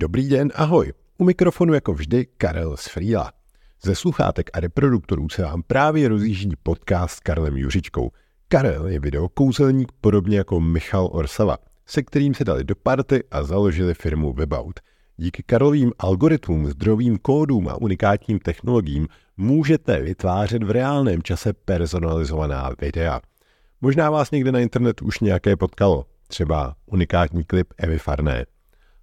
Dobrý den, ahoj. U mikrofonu jako vždy Karel z Frýla. Ze sluchátek a reproduktorů se vám právě rozjíždí podcast s Karlem Juřičkou. Karel je videokouzelník podobně jako Michal Orsava, se kterým se dali do party a založili firmu Webout. Díky Karlovým algoritmům, zdrovým kódům a unikátním technologiím můžete vytvářet v reálném čase personalizovaná videa. Možná vás někde na internetu už nějaké potkalo, třeba unikátní klip Evy Farné.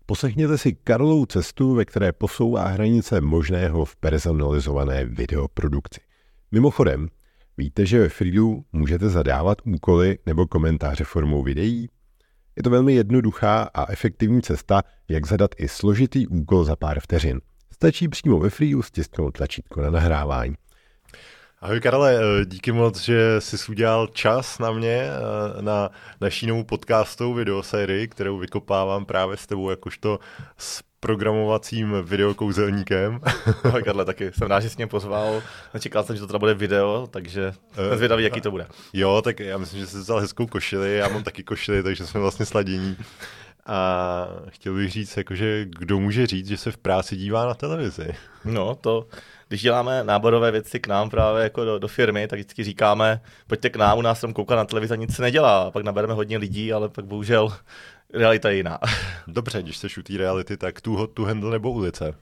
Poslechněte si Karlovou cestu, ve které posouvá hranice možného v personalizované videoprodukci. Mimochodem, víte, že ve Freelu můžete zadávat úkoly nebo komentáře formou videí? Je to velmi jednoduchá a efektivní cesta, jak zadat i složitý úkol za pár vteřin. Stačí přímo ve Freelu stisknout tlačítko na nahrávání. Ahoj Karle, eh, díky moc, že jsi udělal čas na mě, eh, na naší novou podcastovou videosérii, kterou vykopávám právě s tebou jakožto s programovacím videokouzelníkem. Ahoj Karle, taky jsem rád, že jsi mě pozval. Nečekal jsem, že to teda bude video, takže jsem zvědavý, jaký to bude. Jo, tak já myslím, že jsi vzal hezkou košili, já mám taky košili, takže jsme vlastně sladění. A chtěl bych říct, jakože kdo může říct, že se v práci dívá na televizi? No, to když děláme náborové věci k nám právě jako do, do firmy, tak vždycky říkáme, pojďte k nám, u nás jsem koukal na televizi a nic se nedělá. A pak nabereme hodně lidí, ale pak bohužel realita je jiná. Dobře, když se šutí reality, tak tu, tu handle nebo ulice?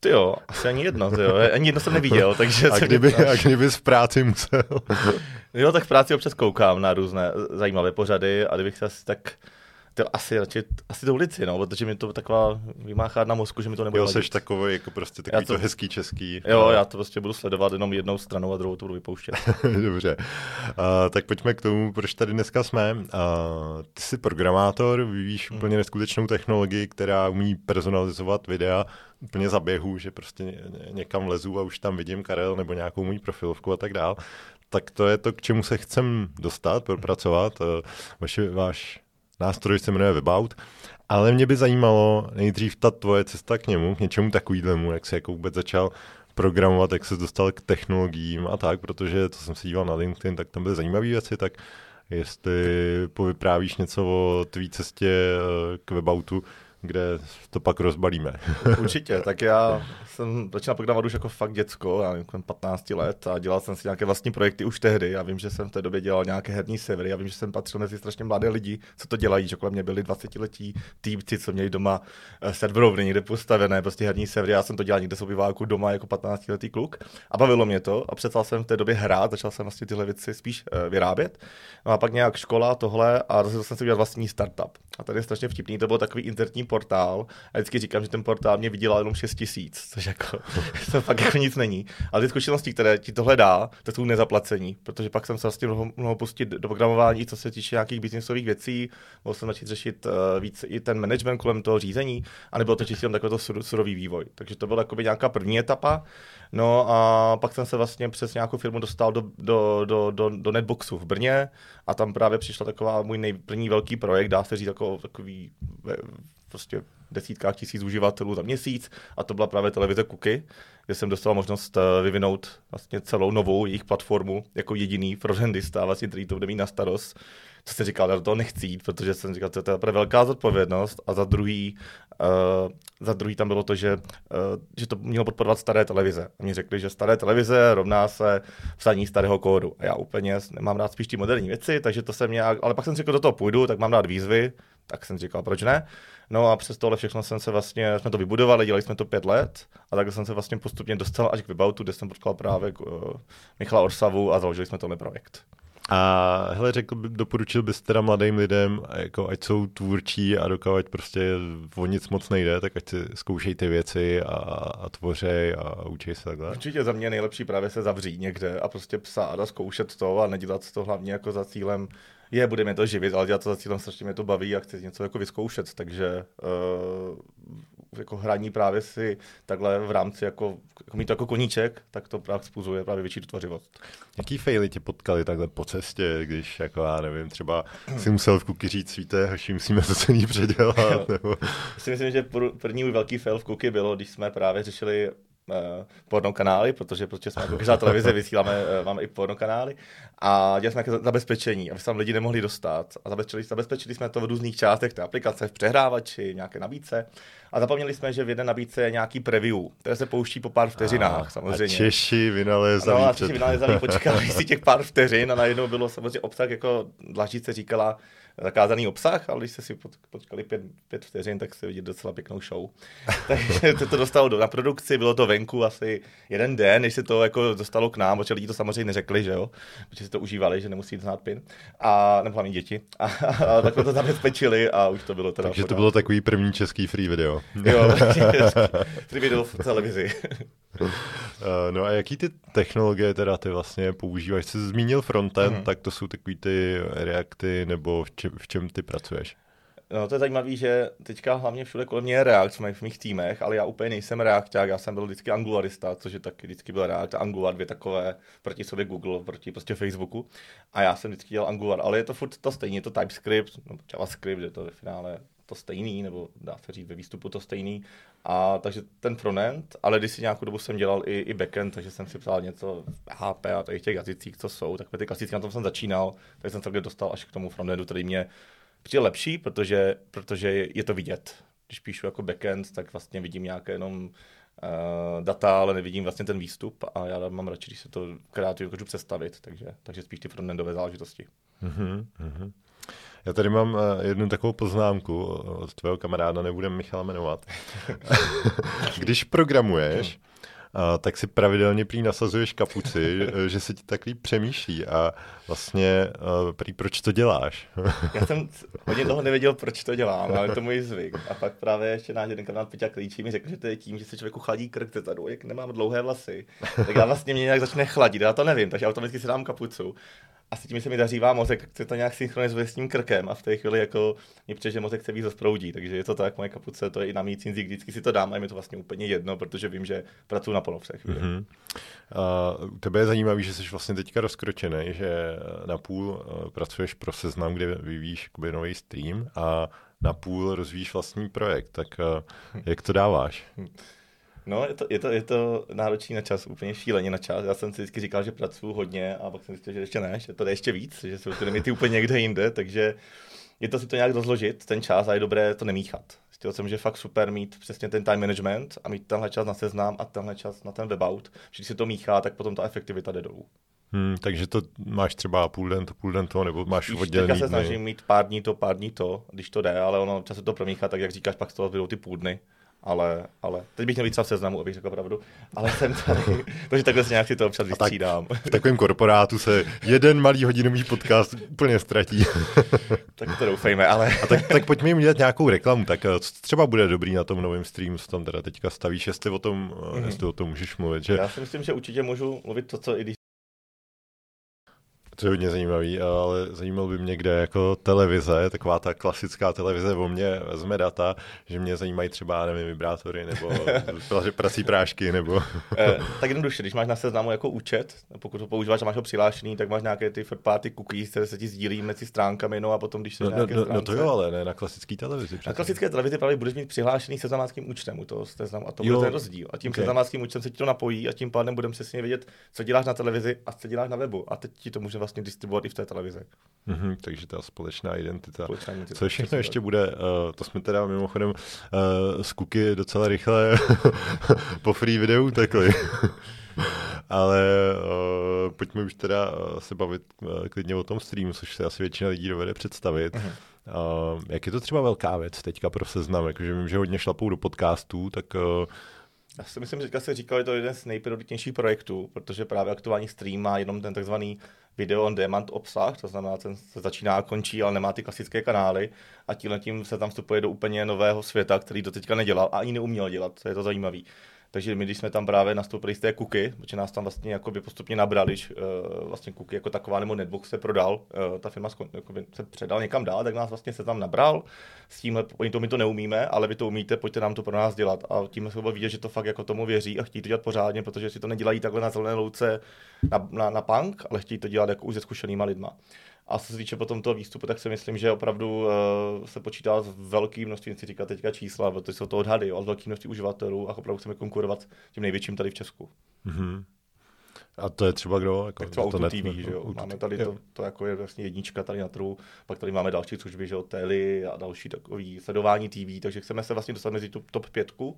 Ty jo, asi ani jedno, ty jo. ani jedno jsem neviděl, takže... A kdyby, a kdyby v práci musel? jo, tak v práci občas koukám na různé zajímavé pořady a kdybych se asi tak to asi radši, asi to ulici, no, protože mi to taková vymáchá na mozku, že mi to nebude Jo, seš takový, jako prostě takový to, to, hezký český. Jo, já to prostě budu sledovat jenom jednou stranou a druhou to budu vypouštět. Dobře, uh, tak pojďme k tomu, proč tady dneska jsme. Uh, ty jsi programátor, vyvíjíš hmm. úplně neskutečnou technologii, která umí personalizovat videa úplně za běhu, že prostě někam lezu a už tam vidím Karel nebo nějakou můj profilovku a tak dál. Tak to je to, k čemu se chcem dostat, propracovat. Uh, vaše, váš nástroj se jmenuje Webout, ale mě by zajímalo nejdřív ta tvoje cesta k němu, k něčemu takovýhlemu, jak jsi jako vůbec začal programovat, jak se dostal k technologiím a tak, protože to jsem si díval na LinkedIn, tak tam byly zajímavé věci, tak jestli povyprávíš něco o tvý cestě eh, k Weboutu, kde to pak rozbalíme. Určitě, tak já jsem začal programovat už jako fakt děcko, já nevím, 15 let a dělal jsem si nějaké vlastní projekty už tehdy. Já vím, že jsem v té době dělal nějaké herní servery, já vím, že jsem patřil mezi strašně mladé lidi, co to dělají, že kolem mě byli 20-letí týpci, co měli doma eh, serverovny někde postavené, prostě herní servery. Já jsem to dělal někde v doma jako 15-letý kluk a bavilo mě to a přestal jsem v té době hrát, začal jsem vlastně tyhle věci spíš uh, vyrábět. No a pak nějak škola, tohle a rozhodl jsem si udělat vlastní startup. A tady je strašně vtipný, to byl takový internetní portál a vždycky říkám, že ten portál mě vydělal jenom 6 tisíc, což jako, to fakt jako nic není. Ale ty zkušenosti, které ti tohle dá, to jsou nezaplacení, protože pak jsem se vlastně mohl, mohl pustit do programování, co se týče nějakých biznisových věcí, mohl jsem začít řešit uh, víc i ten management kolem toho řízení, a nebylo to čistě takový to surový vývoj. Takže to byla jako nějaká první etapa. No a pak jsem se vlastně přes nějakou firmu dostal do, do, do, do, do Netboxu v Brně a tam právě přišla taková můj nejprvní velký projekt, dá se říct jako takový prostě desítkách tisíc uživatelů za měsíc a to byla právě televize Kuky, kde jsem dostal možnost eh, vyvinout vlastně celou novou jejich platformu jako jediný frontendista, vlastně, který to bude mít na starost. Co jsem říkal, já do toho nechci jít, protože jsem říkal, to je velká zodpovědnost a za druhý, uh, za druhý tam bylo to, že, uh, že to mělo podporovat staré televize. A mi řekli, že staré televize rovná se psaní starého kódu. A já úplně nemám rád spíš ty moderní věci, takže to jsem nějak, ale pak jsem řekl, do toho půjdu, tak mám rád výzvy, tak jsem říkal, proč ne? No a přes tohle všechno jsem se vlastně, jsme to vybudovali, dělali jsme to pět let a tak jsem se vlastně postupně dostal až k Weboutu, kde jsem potkal právě uh, Michala Orsavu a založili jsme tohle projekt. A hele, řekl by, doporučil bys teda mladým lidem, jako ať jsou tvůrčí a dokávat prostě o nic moc nejde, tak ať si zkoušej ty věci a, a tvořej a učí se takhle. Určitě za mě nejlepší právě se zavřít někde a prostě psát a zkoušet to a nedělat to hlavně jako za cílem je, budeme to živit, ale dělat to za cílem strašně mě to baví a chci něco jako vyzkoušet, takže uh, jako hraní právě si takhle v rámci jako, jako mít to jako koníček, tak to právě způsobuje právě větší tvořivost. Jaký faily tě potkali takhle po cestě, když jako já nevím, třeba si musel v kuky říct, víte, hoši, musíme to celý předělat, nebo... si myslím, že první můj velký fail v kuky bylo, když jsme právě řešili uh, porno kanály, protože prostě jsme jako každá televize vysíláme, uh, máme i porno kanály a dělali jsme nějaké zabezpečení, aby se tam lidi nemohli dostat. A zabezpečili, zabezpečili jsme to v různých částech té aplikace, v přehrávači, nějaké nabídce A zapomněli jsme, že v jedné nabídce je nějaký preview, které se pouští po pár vteřinách, a, samozřejmě. A Češi vynalézali. No, a Češi vynalézali, počkali si těch pár vteřin a najednou bylo samozřejmě obsah, jako dlaždice říkala, zakázaný obsah, ale když jste si počkali pět, pět vteřin, tak se vidět docela pěknou show. Takže to, to dostalo do, na produkci, bylo to venku asi jeden den, než se to jako dostalo k nám, protože lidi to samozřejmě neřekli, že jo, protože si to užívali, že nemusí znát pin, a nebo hlavně děti. A, a, tak to zabezpečili a už to bylo teda. Takže to bylo takový první český free video. Jo, free video v televizi. Eh, no a jaký ty technologie teda ty vlastně používáš? Jsi zmínil frontend, mm-hmm. tak to jsou takový ty reakty, nebo v čem, v čem ty pracuješ? No to je zajímavé, že teďka hlavně všude kolem mě je React v mých týmech, ale já úplně nejsem Reacták, já jsem byl vždycky Angularista, což je taky vždycky byl React a Angular, dvě takové proti sobě Google, proti prostě Facebooku. A já jsem vždycky dělal Angular, ale je to furt to stejné, je to TypeScript, no, JavaScript, je to ve finále to stejný, nebo dá se říct ve výstupu to stejný. A takže ten frontend, ale když si nějakou dobu jsem dělal i, i backend, takže jsem si psal něco HP a těch jazycích, co jsou, tak ty klasické na tom jsem začínal, tak jsem se dostal až k tomu frontendu, který mě přijde lepší, protože, protože je to vidět. Když píšu jako backend, tak vlastně vidím nějaké jenom uh, data, ale nevidím vlastně ten výstup a já mám radši, když se to kreativně dokážu představit, takže, takže spíš ty frontendové záležitosti. Mm-hmm. Já tady mám uh, jednu takovou poznámku od tvého kamaráda, nebudem Michala jmenovat. Když programuješ, a, tak si pravidelně prý nasazuješ kapuci, že se ti tak líp přemýšlí a vlastně a, prý proč to děláš? Já jsem hodně toho nevěděl, proč to dělám, ale to můj zvyk. A pak právě ještě náš jeden kamarád Peťa Klíčí mi řekl, že to je tím, že se člověku chladí krk zadu, jak nemám dlouhé vlasy. Tak já vlastně mě nějak začne chladit, já to nevím, takže automaticky si dám kapucu asi tím se mi dařívá mozek, se to nějak synchronizuje s tím krkem a v té chvíli jako mě přijde, že mozek se víc zasproudí, takže je to tak, moje kapuce, to je i na mý cinzí, vždycky si to dám a je mi to vlastně úplně jedno, protože vím, že pracuji na polovce. Mm-hmm. Uh, u tebe je zajímavé, že jsi vlastně teďka rozkročený, že na půl uh, pracuješ pro seznam, kde vyvíjíš nový stream a na půl rozvíjíš vlastní projekt, tak uh, jak to dáváš? No, je to, je, to, je to náročný na čas, úplně šíleně na čas. Já jsem si vždycky říkal, že pracuji hodně a pak jsem zjistil, že ještě ne, že to jde ještě víc, že jsou ty limity úplně někde jinde, takže je to si to nějak rozložit, ten čas a je dobré to nemíchat. Zjistil jsem, že fakt super mít přesně ten time management a mít tenhle čas na seznam a tenhle čas na ten webout. Když si to míchá, tak potom ta efektivita jde dolů. Hmm, takže to máš třeba půl den to, půl den to, nebo máš oddělený Teďka se snažím mít pár dní to, pár dní to, když to jde, ale ono často to promíchá, tak jak říkáš, pak z toho budou ty půl dny ale, ale teď bych měl víc v seznamu, abych řekl pravdu, ale jsem tady, takže takhle si nějak si to občas vystřídám. Tak v takovém korporátu se jeden malý hodinový podcast úplně ztratí. tak to doufejme, ale... A tak, tak pojďme jim dělat nějakou reklamu, tak eh, co třeba bude dobrý na tom novém streamu, co tam teda teďka stavíš, jestli o tom, mm-hmm. jestli o tom můžeš mluvit. Že... Já si myslím, že určitě můžu mluvit to, co i když to je hodně zajímavý, ale zajímal by mě, kde jako televize, taková ta klasická televize o mě vezme data, že mě zajímají třeba, nevím, vibrátory nebo prací prášky nebo... eh, tak jednoduše, když máš na seznamu jako účet, pokud to používáš a máš ho přihlášený, tak máš nějaké ty third party cookies, které se ti sdílí mezi stránkami, no a potom, když se no, no, no, no, to jo, ale ne na klasické televizi. Na klasické televizi právě budeš mít přihlášený seznamáckým účtem u toho seznamu a to bude ten rozdíl. A tím okay. seznamáckým účtem se ti to napojí a tím pádem budeme přesně vědět, co děláš na televizi a co děláš na webu. A teď ti to může vlastně distribuovat i v té televizi. Mm-hmm, takže ta společná identita. Společná identita Co všechno ještě bude, uh, to jsme teda mimochodem uh, z Kuky docela rychle po free videu utekli. Ale uh, pojďme už teda uh, se bavit uh, klidně o tom streamu, což se asi většina lidí dovede představit. Uh-huh. Uh, jak je to třeba velká věc teďka pro seznam? Jakože vím, že hodně šlapou do podcastů, tak uh, já si myslím, že teďka se říkal, že to je jeden z nejprioritnějších projektů, protože právě aktuální stream má jenom ten takzvaný video on demand obsah, to znamená, ten se začíná a končí, ale nemá ty klasické kanály a tímhle tím se tam vstupuje do úplně nového světa, který do teďka nedělal a ani neuměl dělat, co je to zajímavé. Takže my, když jsme tam právě nastoupili z té kuky, protože nás tam vlastně jakoby postupně nabrali, uh, vlastně kuky jako taková, nebo Netbox se prodal, uh, ta firma jakoby se předal někam dál, tak nás vlastně se tam nabral. S tímhle, oni to my to neumíme, ale vy to umíte, pojďte nám to pro nás dělat. A tím se bylo vidět, že to fakt jako tomu věří a chtějí to dělat pořádně, protože si to nedělají takhle na zelené louce na, na, na punk, ale chtějí to dělat jako už se zkušenýma lidma. A co se týče potom toho výstupu, tak si myslím, že opravdu uh, se počítá s velkým množství, nechci říkat teďka čísla, protože jsou to odhady, od velkým množství uživatelů a opravdu chceme konkurovat tím největším tady v Česku. Mm-hmm. A to je třeba kdo? Jako, tak třeba to TV, že jo. Máme tady to, to, jako je vlastně jednička tady na trhu, pak tady máme další služby, že jo, Tele a další takový sledování TV, takže chceme se vlastně dostat mezi tu top pětku,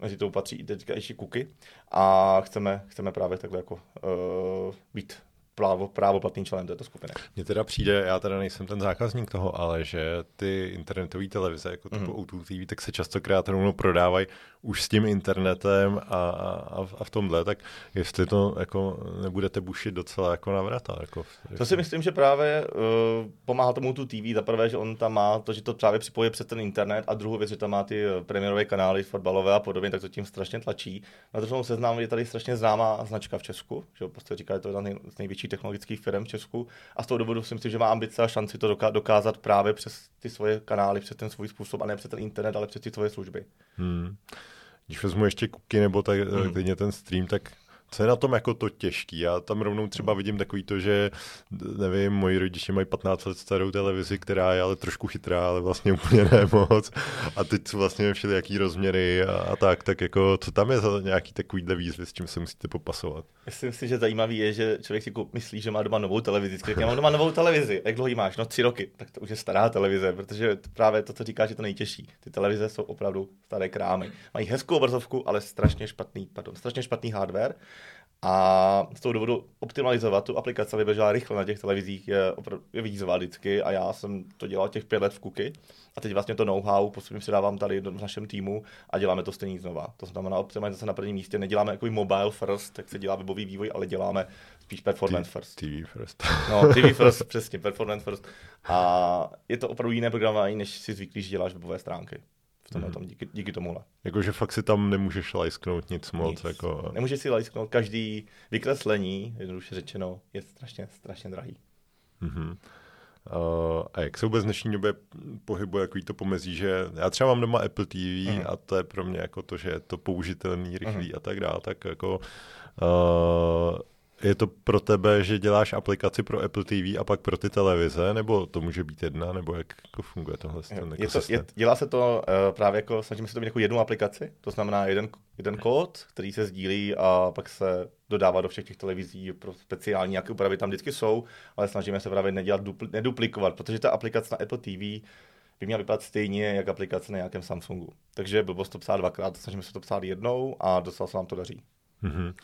mezi tou patří teďka ještě kuky a chceme, chceme právě takhle jako uh, být právo, právoplatný člen této skupiny. Mně teda přijde, já teda nejsem ten zákazník toho, ale že ty internetové televize, jako typu mm. O2 TV, tak se častokrát rovnou prodávají už s tím internetem a, a, a v tomhle, tak jestli to jako nebudete bušit docela jako na vrata. Jako, to si myslím, že právě uh, pomáhá tomu tu TV. Za prvé, že on tam má to, že to právě připojí přes ten internet a druhou věc, že tam má ty eh, premiérové kanály fotbalové a podobně, tak to tím strašně tlačí. Na druhou seznam je tady strašně známá značka v Česku, že prostě říká, že to je jedna z největších technologických firm v Česku a z toho důvodu si myslím, že má ambice a šanci to dokázat právě přes ty svoje kanály, přes ten svůj způsob a ne přes ten internet, ale přes ty svoje služby. Hmm když vezmu ještě kuky nebo tak, mm. klidně ten stream, tak co je na tom jako to těžký? Já tam rovnou třeba vidím takový to, že nevím, moji rodiče mají 15 let starou televizi, která je ale trošku chytrá, ale vlastně úplně ne moc. A teď jsou vlastně všelijaký rozměry a, a tak, tak jako co tam je za nějaký takovýhle výzvy, s čím se musíte popasovat? Myslím si, že zajímavý je, že člověk si myslí, že má doma novou televizi. Když já mám doma novou televizi. Jak dlouho ji máš? No tři roky. Tak to už je stará televize, protože právě to, co říkáš, je to nejtěžší. Ty televize jsou opravdu staré krámy. Mají hezkou obrazovku, ale strašně špatný, pardon, strašně špatný hardware. A z toho důvodu optimalizovat tu aplikaci, aby běžela rychle na těch televizích, je, je výzva vždycky. A já jsem to dělal těch pět let v Kuky. A teď vlastně to know-how postupně předávám tady v našem týmu a děláme to stejně znova. To znamená optimalizace na prvním místě. Neděláme jako mobile first, tak se dělá webový vývoj, ale děláme spíš performance first. TV first. No, TV first, přesně, performance first. A je to opravdu jiné programování, než si zvyklí, že děláš webové stránky v tomhle tom, díky, díky tomuhle. Jakože fakt si tam nemůžeš lajsknout nic moc. Nic. Jako... Nemůžeš si lajsknout, každý vykreslení, jednoduše řečeno, je strašně, strašně drahý. Mm-hmm. Uh, a jak se vůbec v dnešní době pohybuje takový to pomezí, že já třeba mám doma Apple TV uh-huh. a to je pro mě jako to, že je to použitelný, rychlý uh-huh. a tak dále, tak jako uh, je to pro tebe, že děláš aplikaci pro Apple TV a pak pro ty televize, nebo to může být jedna, nebo jak jako funguje tohle? Je, je to, je, dělá se to uh, právě jako, snažíme se to mít jako jednu aplikaci, to znamená jeden, jeden kód, který se sdílí a pak se dodává do všech těch televizí pro speciální nějaké úpravy tam vždycky jsou, ale snažíme se právě nedělat, dupl, neduplikovat, protože ta aplikace na Apple TV by měla vypadat stejně jak aplikace na nějakém Samsungu. Takže blbost to psát dvakrát, snažíme se to psát jednou a dostal se vám to daří. Mm-hmm.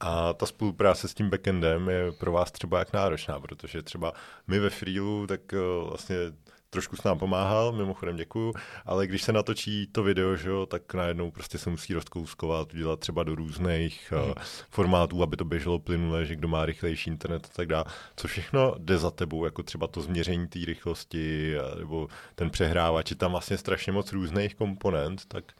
A ta spolupráce s tím backendem je pro vás třeba jak náročná, protože třeba my ve Freelu, tak eh, vlastně trošku s nám pomáhal, mimochodem děkuju, ale když se natočí to video, že jo, tak najednou prostě se musí rozkouskovat, udělat třeba do různých mm. uh, formátů, aby to běželo plynule, že kdo má rychlejší internet a tak dále. Co všechno jde za tebou, jako třeba to změření té rychlosti, nebo ten přehrávač, je tam vlastně strašně moc různých komponent, tak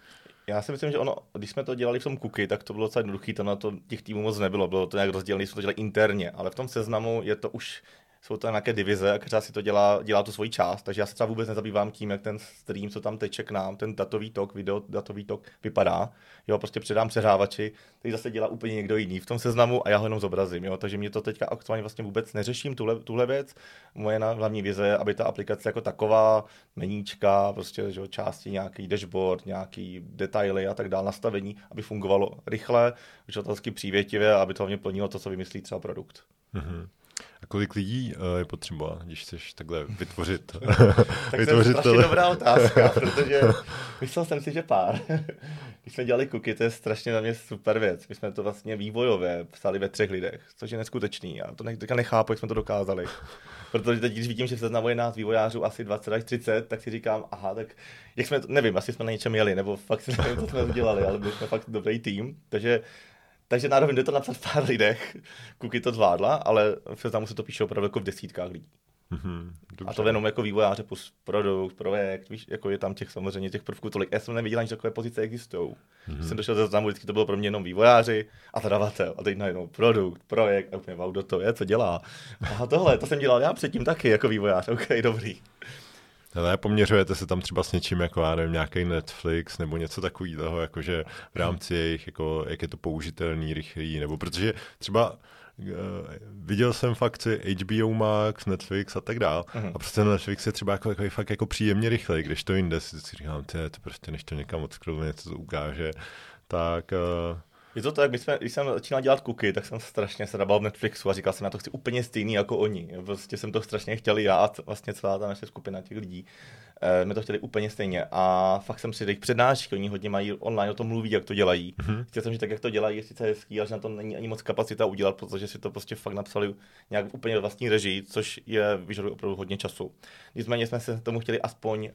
já si myslím, že ono, když jsme to dělali v tom cookie, tak to bylo docela jednoduché, to na to těch týmů moc nebylo, bylo to nějak rozdělené, jsme to dělali interně, ale v tom seznamu je to už jsou to nějaké divize a každá si to dělá, dělá tu svoji část, takže já se třeba vůbec nezabývám tím, jak ten stream, co tam teče k nám, ten datový tok, video datový tok vypadá. Jo, prostě předám přehrávači, který zase dělá úplně někdo jiný v tom seznamu a já ho jenom zobrazím. Jo, takže mě to teďka aktuálně vlastně vůbec neřeším, tuhle, tuhle věc. Moje hlavní vize je, aby ta aplikace jako taková, meníčka, prostě že, části, nějaký dashboard, nějaký detaily a tak dále, nastavení, aby fungovalo rychle, uživatelsky přívětivě aby to hlavně plnilo to, co vymyslí třeba produkt. Mm-hmm. A kolik lidí uh, je potřeba, když chceš takhle vytvořit? tak vytvořit to je strašně dobrá otázka, protože myslel jsem si, že pár. když jsme dělali kuky, to je strašně na mě super věc. My jsme to vlastně vývojově psali ve třech lidech, což je neskutečný. Já to ne, nechápu, jak jsme to dokázali. Protože teď, když vidím, že se znamuje nás vývojářů asi 20 až 30, tak si říkám, aha, tak jak jsme, to, nevím, asi jsme na něčem jeli, nebo fakt si nevím, co jsme udělali, ale byli jsme fakt dobrý tým. Takže takže nároveň jde to napsat v pár lidech. Kuky to zvládla, ale v seznamu se to píše opravdu jako v desítkách lidí. Mm-hmm, a to jenom jako vývojáře plus produkt, projekt, víš, jako je tam těch samozřejmě těch prvků tolik. Já jsem nevěděl, že takové pozice existují. Mm-hmm. Jsem došel ze seznamu, vždycky to bylo pro mě jenom vývojáři a zadavatel. A teď najednou produkt, projekt, a úplně wow, kdo to je, co dělá. A tohle, to jsem dělal já předtím taky jako vývojář, OK, dobrý. Ale poměřujete se tam třeba s něčím jako, já nevím, nějaký Netflix nebo něco takového, jakože v rámci jejich, jako, jak je to použitelný, rychlý, nebo protože třeba uh, viděl jsem fakt si HBO Max, Netflix a tak dál. Uh-huh. A prostě Netflix je třeba jako, jako, fakt jako příjemně rychlej, když to jinde si, říkám, ty, to prostě než to někam odskroluje, něco to ukáže, tak uh, Je to tak, když, jsme, když jsem začínal dělat kuky, tak jsem strašně se v Netflixu a říkal jsem, já to chci úplně stejný jako oni. Prostě jsem to strašně chtěl já a vlastně celá ta naše skupina těch lidí. Eh, my to chtěli úplně stejně. A fakt jsem si jejich přednášky, oni hodně mají online o tom mluví, jak to dělají. Mm-hmm. Chtěl jsem, že tak, jak to dělají, je sice hezký, ale že na to není ani moc kapacita udělat, protože si to prostě fakt napsali nějak úplně vlastní režii, což je vyžaduje opravdu hodně času. Nicméně jsme se tomu chtěli aspoň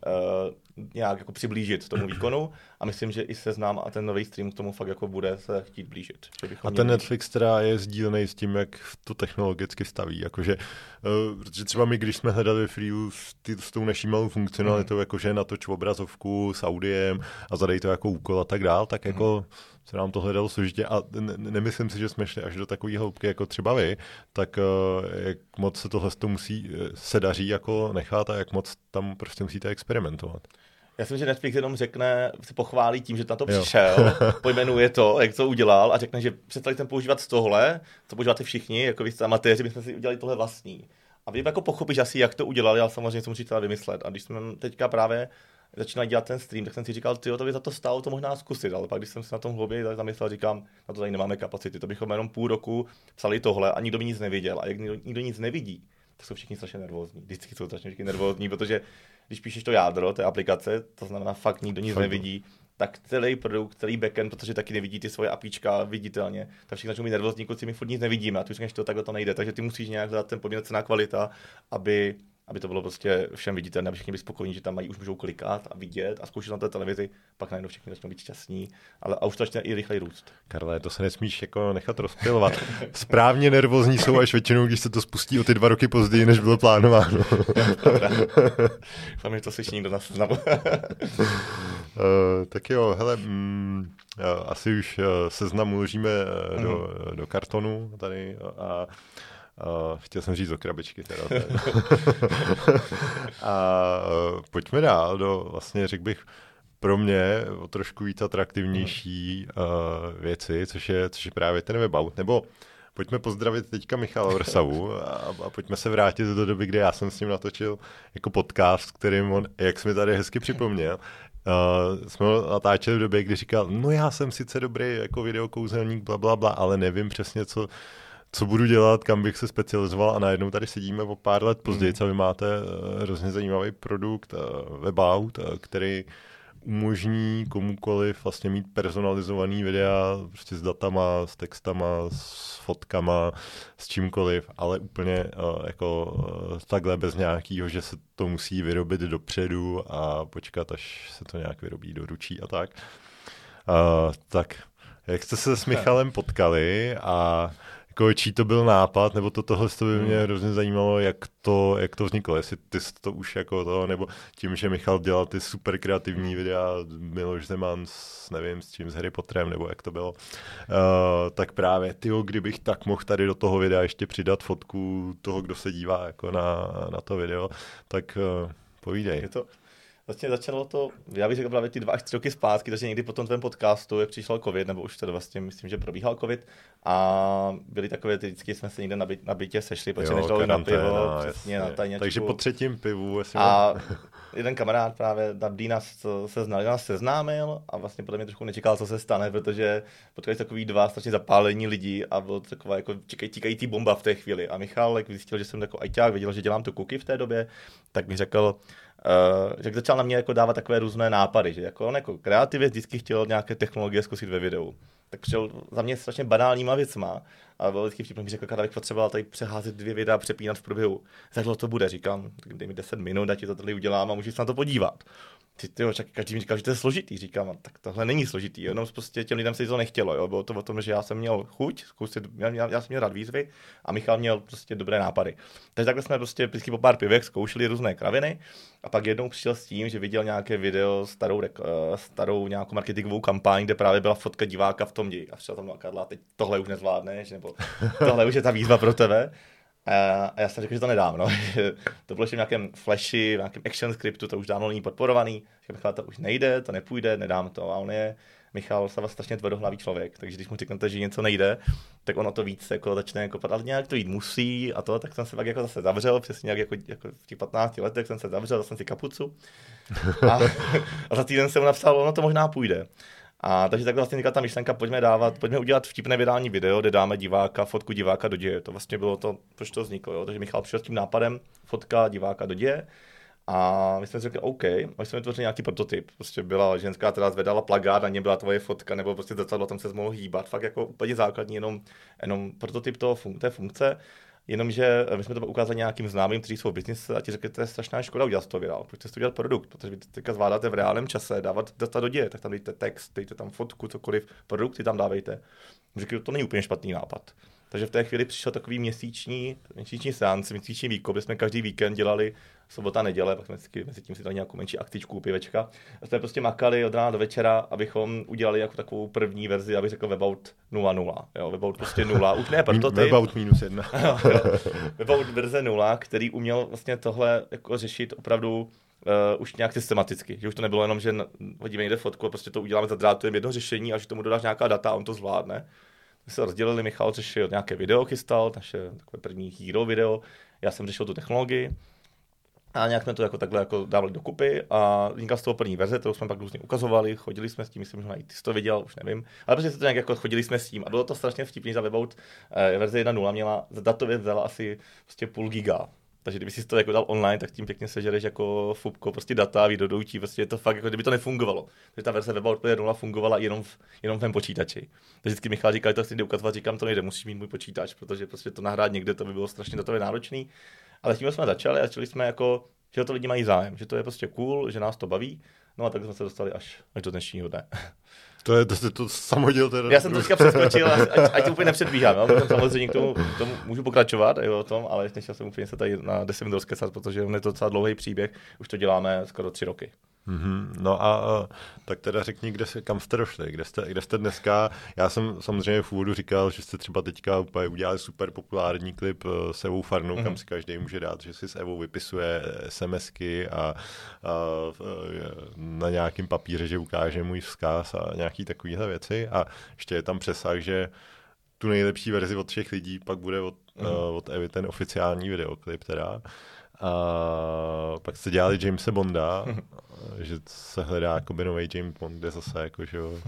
uh, nějak jako přiblížit tomu výkonu a myslím, že i seznám a ten nový stream k tomu fakt jako bude se chtít blížit. a ten Netflix teda je sdílený s tím, jak to technologicky staví. Jakože, uh, protože třeba my, když jsme hledali Freeu s, ty, s tou naší malou funkcionalitou, mm. jakože natoč obrazovku s audiem a zadej to jako úkol a tak dál, tak jako se nám to hledalo složitě a ne, nemyslím si, že jsme šli až do takové hloubky jako třeba vy, tak uh, jak moc se tohle to musí, eh, se daří jako nechat a jak moc tam prostě musíte experimentovat. Já si myslím, že Netflix jenom řekne, se pochválí tím, že na to přišel, pojmenuje to, jak to udělal a řekne, že přestali ten používat z tohle, co používáte všichni, jako vy jste amatéři, my jsme si udělali tohle vlastní. A vy jako pochopíš asi, jak to udělali, ale samozřejmě to musíte vymyslet. A když jsme teďka právě začínal dělat ten stream, tak jsem si říkal, ty to by za to stálo to možná zkusit, ale pak když jsem se na tom hlouběji zamyslel, říkám, na to tady nemáme kapacity, to bychom jenom půl roku psali tohle a nikdo by nic neviděl. A jak nikdo, nikdo nic nevidí, tak jsou všichni strašně nervózní. Vždycky jsou strašně všichni nervózní, protože když píšeš to jádro té aplikace, to znamená fakt nikdo nic nevidí, tak celý produkt, celý backend, protože taky nevidí ty svoje apíčka viditelně, tak všichni začnou mít nervózní, kluci my furt nic nevidíme a ty už to takhle to nejde, takže ty musíš nějak dát ten poměr cena kvalita, aby aby to bylo prostě všem viditelné, aby všichni byli spokojení, že tam mají, už můžou klikat a vidět a zkoušet na té televizi, pak najednou všichni začnou být šťastní, ale a už to začne i rychleji růst. Karle, to se nesmíš jako nechat rozpilovat. Správně nervózní jsou až většinou, když se to spustí o ty dva roky později, než bylo plánováno. Doufám, že to slyší někdo na seznamu. uh, tak jo, hele, mm, asi už uh, seznam uložíme do, uh, do kartonu tady a Uh, chtěl jsem říct do krabičky teda. a uh, pojďme dál do, vlastně řekl bych, pro mě o trošku víc atraktivnější uh, věci, což je, což je právě ten webout. Nebo pojďme pozdravit teďka Michala Vrsavu a, a pojďme se vrátit do doby, kdy já jsem s ním natočil jako podcast, kterým on, jak jsme tady hezky připomněl, Uh, jsme ho natáčeli v době, kdy říkal, no já jsem sice dobrý jako videokouzelník, bla, bla, bla, ale nevím přesně, co, co budu dělat, kam bych se specializoval. A najednou tady sedíme o pár let později, co vy máte uh, hrozně zajímavý produkt, uh, Webout, uh, který umožní komukoliv vlastně mít personalizovaný videa prostě s datama, s textama, s fotkama, s čímkoliv, ale úplně uh, jako uh, takhle bez nějakého, že se to musí vyrobit dopředu a počkat, až se to nějak vyrobí do ručí a tak. Uh, tak jak jste se s Michalem potkali a jako čí to byl nápad, nebo to tohle to by mě hmm. hrozně zajímalo, jak to, jak to vzniklo, jestli ty to už jako to, nebo tím, že Michal dělal ty super kreativní videa, Miloš Zeman s, nevím, s čím, s Harry Potterem, nebo jak to bylo, uh, tak právě, tyjo, kdybych tak mohl tady do toho videa ještě přidat fotku toho, kdo se dívá jako na, na to video, tak uh, povídej. Je to, vlastně začalo to, já bych řekl právě ty dva až tři roky zpátky, takže někdy po tom tvém podcastu, jak přišel covid, nebo už to vlastně myslím, že probíhal covid, a byly takové, ty vždycky jsme se někde na, by, na bytě sešli, protože než na pivo, přesně, na tajněčku. Takže po třetím pivu. A jeden kamarád právě Dabdý nás se znal, nás seznámil a vlastně potom mě trošku nečekal, co se stane, protože potkali takový dva strašně zapálení lidi a bylo to taková jako čekají, tíkají ty bomba v té chvíli. A Michal, jak zjistil, že jsem jako ajťák, věděl, že dělám tu kuky v té době, tak mi řekl, Uh, že začal na mě jako dávat takové různé nápady, že jako on jako kreativě vždycky chtěl nějaké technologie zkusit ve videu. Tak přišel za mě strašně banálníma věcma a byl vždycky vtipný, řekl, že bych potřeboval tady přeházet dvě videa, přepínat v průběhu. Tak to bude, říkám, dej mi 10 minut, a ti to tady udělám a můžeš se na to podívat ty, ty jo, každý mi říkal, že to je složitý. Říkám, tak tohle není složitý, jenom prostě těm lidem se to nechtělo. Jo. Bylo to o tom, že já jsem měl chuť, zkusit, já, já jsem měl rád výzvy a Michal měl prostě dobré nápady. Takže takhle jsme prostě vždycky po pár pivech zkoušeli různé kraviny a pak jednou přišel s tím, že viděl nějaké video, starou, eh, starou nějakou marketingovou kampaň, kde právě byla fotka diváka v tom ději. A přišel tam Karla, teď tohle už nezvládneš, nebo tohle už je ta výzva pro tebe. A já jsem řekl, že to nedám. No. to bylo v nějakém flashi, v nějakém action scriptu, to už dávno není podporovaný. Říkám, Michal, to už nejde, to nepůjde, nedám to. A on je, Michal se strašně tvrdohlavý člověk, takže když mu řeknete, že něco nejde, tak ono to víc jako začne jako ale nějak to jít musí a to, tak jsem se pak jako zase zavřel, přesně jak jako, jako v těch 15 letech jsem se zavřel, dal jsem si kapucu a, a za týden jsem napsal, ono to možná půjde. A takže takhle vlastně ta myšlenka, pojďme dávat, pojďme udělat vtipné vydání video, kde dáme diváka, fotku diváka do děje. To vlastně bylo to, proč to vzniklo. Jo? Takže Michal přišel s tím nápadem, fotka diváka do děje. A my jsme si řekli, OK, my jsme vytvořili nějaký prototyp. Prostě byla ženská, která zvedala plagát, a něm byla tvoje fotka, nebo prostě zrcadlo, tam se mohl hýbat. Fakt jako úplně základní, jenom, jenom prototyp toho fun- té funkce. Jenomže my jsme to ukázali nějakým známým, kteří jsou v biznise a ti řekli, to je strašná škoda udělat to virál, protože to udělat produkt, protože vy teďka zvládáte v reálném čase dávat data do děje, tak tam dejte text, dejte tam fotku, cokoliv, produkty tam dávejte. Řekli, to není úplně špatný nápad. Takže v té chvíli přišel takový měsíční, měsíční seance, měsíční výkop, kde jsme každý víkend dělali sobota, neděle, pak jsme vždycky mezi tím si dali nějakou menší aktičku, pivečka. A jsme prostě makali od rána do večera, abychom udělali jako takovou první verzi, abych řekl Webout 0.0. Jo, Webout prostě 0. Už ne prototyp. Webout minus jedna. Webout verze 0, který uměl vlastně tohle jako řešit opravdu uh, už nějak systematicky. Že už to nebylo jenom, že hodíme někde fotku a prostě to uděláme, zadrátujeme jedno řešení a že tomu dodáš nějaká data a on to zvládne. My se rozdělili, Michal řešil nějaké video, chystal, naše takové první hero video, já jsem řešil tu technologii a nějak jsme to jako takhle jako dávali dokupy a vznikla z toho první verze, kterou jsme pak různě ukazovali, chodili jsme s tím, myslím, že na ty jsi to viděl, už nevím, ale prostě se to nějak jako chodili jsme s tím. A bylo to strašně vtipný za Webout. Eh, verze 1.0 měla, datově vzala asi prostě půl giga, takže kdyby si to jako dal online, tak tím pěkně sežereš jako fubko, prostě data, výdodoutí, prostě je to fakt, jako kdyby to nefungovalo. Takže ta verze Webout 0 fungovala jenom v, jenom v mém počítači. Takže vždycky Michal říkal, to chci ukazovat, říkám, to nejde, musíš mít můj počítač, protože prostě to nahrát někde, to by bylo strašně datově náročný. Ale tím jsme začali a začali jsme jako že to lidi mají zájem, že to je prostě cool, že nás to baví. No a tak jsme se dostali až, až do dnešního dne. To je to, to, to samoděl teda. Já jsem teďka přeskočil, ať, ať to úplně nepředbíhám, jo? Potom samozřejmě k tomu, k tomu můžu pokračovat jo, o tom, ale nechtěl jsem úplně se tady na 10 minut rozkecat, protože je to docela dlouhý příběh, už to děláme skoro tři roky. Mm-hmm. No a, tak teda řekni, kde se, kam jste došli, kde jste, kde jste dneska. Já jsem samozřejmě v úvodu říkal, že jste třeba teďka úplně udělali super populární klip eh, s Evou Farnou, mm-hmm. kam si každý může dát, že si s Evou vypisuje SMSky a, a, a na nějakém papíře, že ukáže můj vzkaz a nějaký takovýhle věci. A ještě je tam přesah, že tu nejlepší verzi od všech lidí pak bude od, mm-hmm. uh, od Evy ten oficiální videoklip teda. A pak jste dělali Jamesa Bonda, že se hledá jako nový James Bond, kde zase jako, že jo,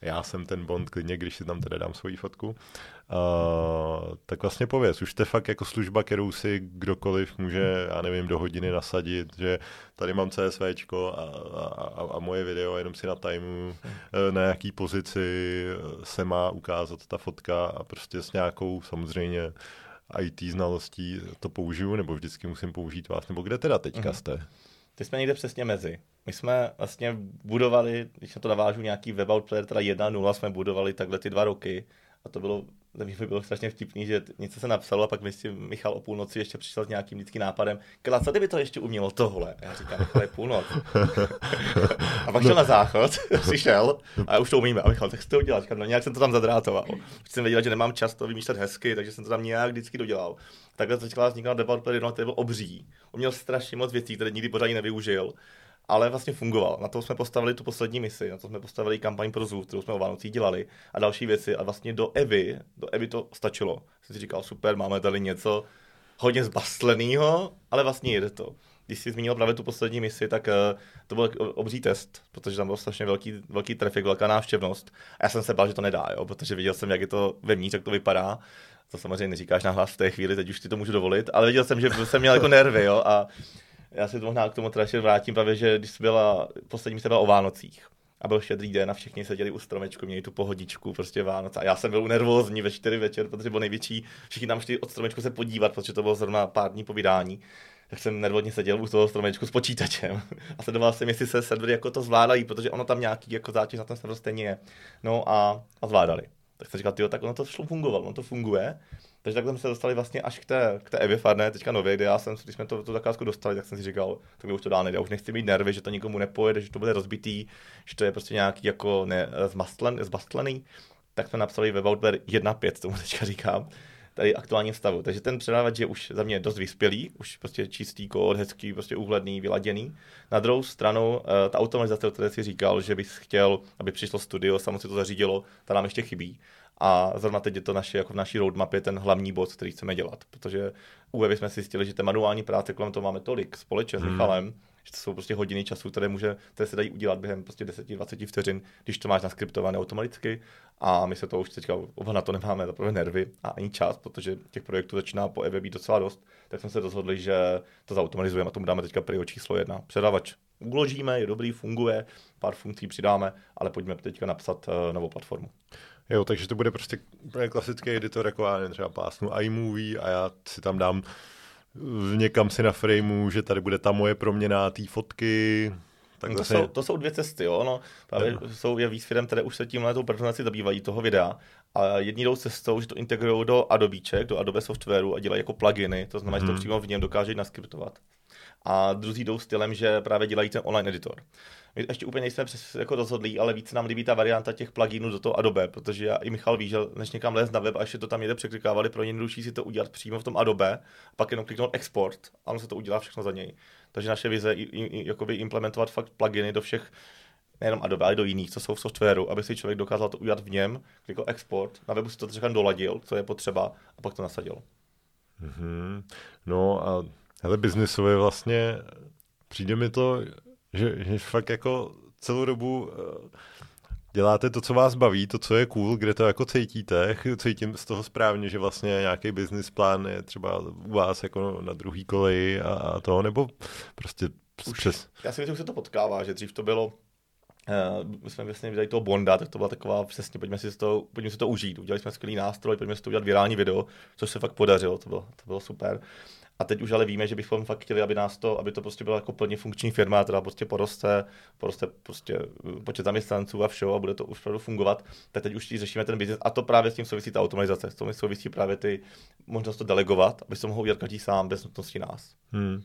já jsem ten Bond klidně, když si tam teda dám svoji fotku. Uh, tak vlastně pověz, už jste fakt jako služba, kterou si kdokoliv může, já nevím, do hodiny nasadit, že tady mám CSVčko a, a, a moje video, jenom si na timeu, eh, na jaký pozici se má ukázat ta fotka a prostě s nějakou samozřejmě IT znalostí to použiju, nebo vždycky musím použít vás, nebo kde teda teďka mhm. jste? Ty jsme někde přesně mezi. My jsme vlastně budovali, když na to navážu nějaký webout player, teda 1.0 jsme budovali takhle ty dva roky a to bylo to by bylo strašně vtipný, že něco se napsalo a pak mi si Michal o půlnoci ještě přišel s nějakým vždycky nápadem, Kela, co kdyby to ještě umělo tohle? Já říkám, Michal, je půlnoc. a pak šel na záchod, přišel a už to umíme. A Michal, tak jsi to udělal. Říkám, no nějak jsem to tam zadrátoval. Už jsem věděl, že nemám čas to vymýšlet hezky, takže jsem to tam nějak vždycky dodělal. Takhle začala vznikla Debut Player, který byl obří. On měl strašně moc věcí, které nikdy pořádně nevyužil ale vlastně fungoval. Na to jsme postavili tu poslední misi, na to jsme postavili kampaň pro ZUV, kterou jsme o Vánocích dělali a další věci a vlastně do Evy, do Evy to stačilo. Jsem si říkal, super, máme tady něco hodně zbastleného, ale vlastně jede to. Když jsi zmínil právě tu poslední misi, tak uh, to byl obří test, protože tam byl strašně velký, velký trafik, velká návštěvnost. A já jsem se bál, že to nedá, jo, protože viděl jsem, jak je to vevnitř, jak to vypadá. To samozřejmě neříkáš na hlas v té chvíli, teď už ti to můžu dovolit, ale viděl jsem, že jsem měl jako nervy, jo, a já si to možná k tomu teda ještě vrátím, právě, že když byla, poslední se byla o Vánocích a byl štědrý den a všichni seděli u stromečku, měli tu pohodičku, prostě Vánoce. A já jsem byl nervózní ve čtyři večer, protože byl největší, všichni tam šli od stromečku se podívat, protože to bylo zrovna pár dní po vydání. Tak jsem nervózně seděl u toho stromečku s počítačem a sledoval jsem, jestli se servery jako to zvládají, protože ono tam nějaký jako zátěž na ten server stejně je. No a, a zvládali. Tak jsem říkal, tyjo, tak ono to šlo fungovalo, ono to funguje. Takže takhle jsme se dostali vlastně až k té, k té Evě Farné, teďka nově, kde já jsem, když jsme to, tu zakázku dostali, tak jsem si říkal, tak už to dál nejde, já už nechci mít nervy, že to nikomu nepojede, že to bude rozbitý, že to je prostě nějaký jako ne, zmastlen, zbastlený. Tak jsme napsali ve Voutware 1.5, tomu teďka říkám, tady aktuálním stavu. Takže ten předávač je už za mě dost vyspělý, už prostě čistý kód, hezký, prostě úhledný, vyladěný. Na druhou stranu, eh, ta automatizace, o které si říkal, že bys chtěl, aby přišlo studio, samo si to zařídilo, ta nám ještě chybí. A zrovna teď je to naši, jako v naší roadmapě ten hlavní bod, který chceme dělat. Protože u Weby jsme si zjistili, že té manuální práce kolem toho máme tolik společně s hmm. Michalem, že to jsou prostě hodiny času, které, může, které se dají udělat během prostě 10-20 vteřin, když to máš naskriptované automaticky a my se to už teďka oba na to nemáme zaprvé nervy a ani čas, protože těch projektů začíná po EV být docela dost, tak jsme se rozhodli, že to zautomatizujeme a tomu dáme teďka prio číslo jedna. Předavač uložíme, je dobrý, funguje, pár funkcí přidáme, ale pojďme teďka napsat uh, novou platformu. Jo, takže to bude prostě klasický editor, jako já nevím, třeba pásnu iMovie a já si tam dám někam si na frameu, že tady bude ta moje proměna té fotky, tak no to, jsou, to jsou dvě cesty, jo. No, právě no. jsou je víc firm, které už se tímhle tou personalizací zabývají toho videa. A jedni jdou cestou, že to integrují do Adobeček, do Adobe softwaru a dělají jako pluginy, to znamená, hmm. že to mhm. přímo v něm dokáže naskriptovat. A druzí jdou stylem, že právě dělají ten online editor. My ještě úplně nejsme přes jako rozhodlí, ale víc nám líbí ta varianta těch pluginů do toho Adobe, protože já i Michal ví, že než někam lézt na web a ještě to tam jede překlikávali, pro ně jednodušší si to udělat přímo v tom Adobe, pak jenom kliknout export a on se to udělá všechno za něj. Takže naše vize je implementovat fakt pluginy do všech nejenom Adobe, ale do jiných, co jsou v softwaru, aby si člověk dokázal to udělat v něm, klikl export, na webu si to třeba doladil, co je potřeba, a pak to nasadil. Mm-hmm. No a hele, biznisově vlastně přijde mi to, že, že fakt jako celou dobu eh, děláte to, co vás baví, to, co je cool, kde to jako cítíte, cítím z toho správně, že vlastně nějaký business plán je třeba u vás jako na druhý koleji a, a to, nebo prostě Už, přes... Já si myslím, že se to potkává, že dřív to bylo Uh, my jsme vlastně vydali toho Bonda, tak to byla taková přesně, pojďme si to, pojďme si to užít. Udělali jsme skvělý nástroj, pojďme si to udělat virální video, což se fakt podařilo, to bylo, to bylo super. A teď už ale víme, že bychom fakt chtěli, aby nás to, aby to prostě byla jako plně funkční firma, která prostě poroste, poroste prostě eh, počet zaměstnanců a všeho a bude to už opravdu fungovat. Tak teď už řešíme ten biznis a to právě s tím souvisí ta automatizace, s tím souvisí právě ty možnost to delegovat, aby se mohl udělat každý sám bez nutnosti nás. Hmm.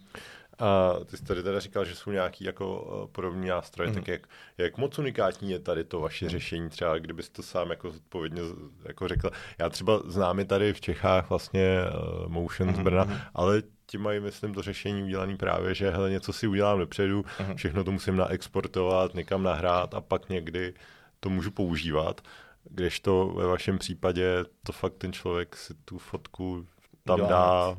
A ty jsi tady teda říkal, že jsou nějaký jako uh, podobný nástroje, mm. tak jak, jak moc unikátní je tady to vaše mm. řešení, třeba kdybyste to sám jako zodpovědně jako řekl. Já třeba znám i tady v Čechách vlastně uh, Motion mm. z Brna, mm. ale ti mají, myslím, to řešení udělané právě, že hele, něco si udělám dopředu, mm. všechno to musím naexportovat, někam nahrát a pak někdy to můžu používat. Kdežto ve vašem případě to fakt ten člověk si tu fotku tam dá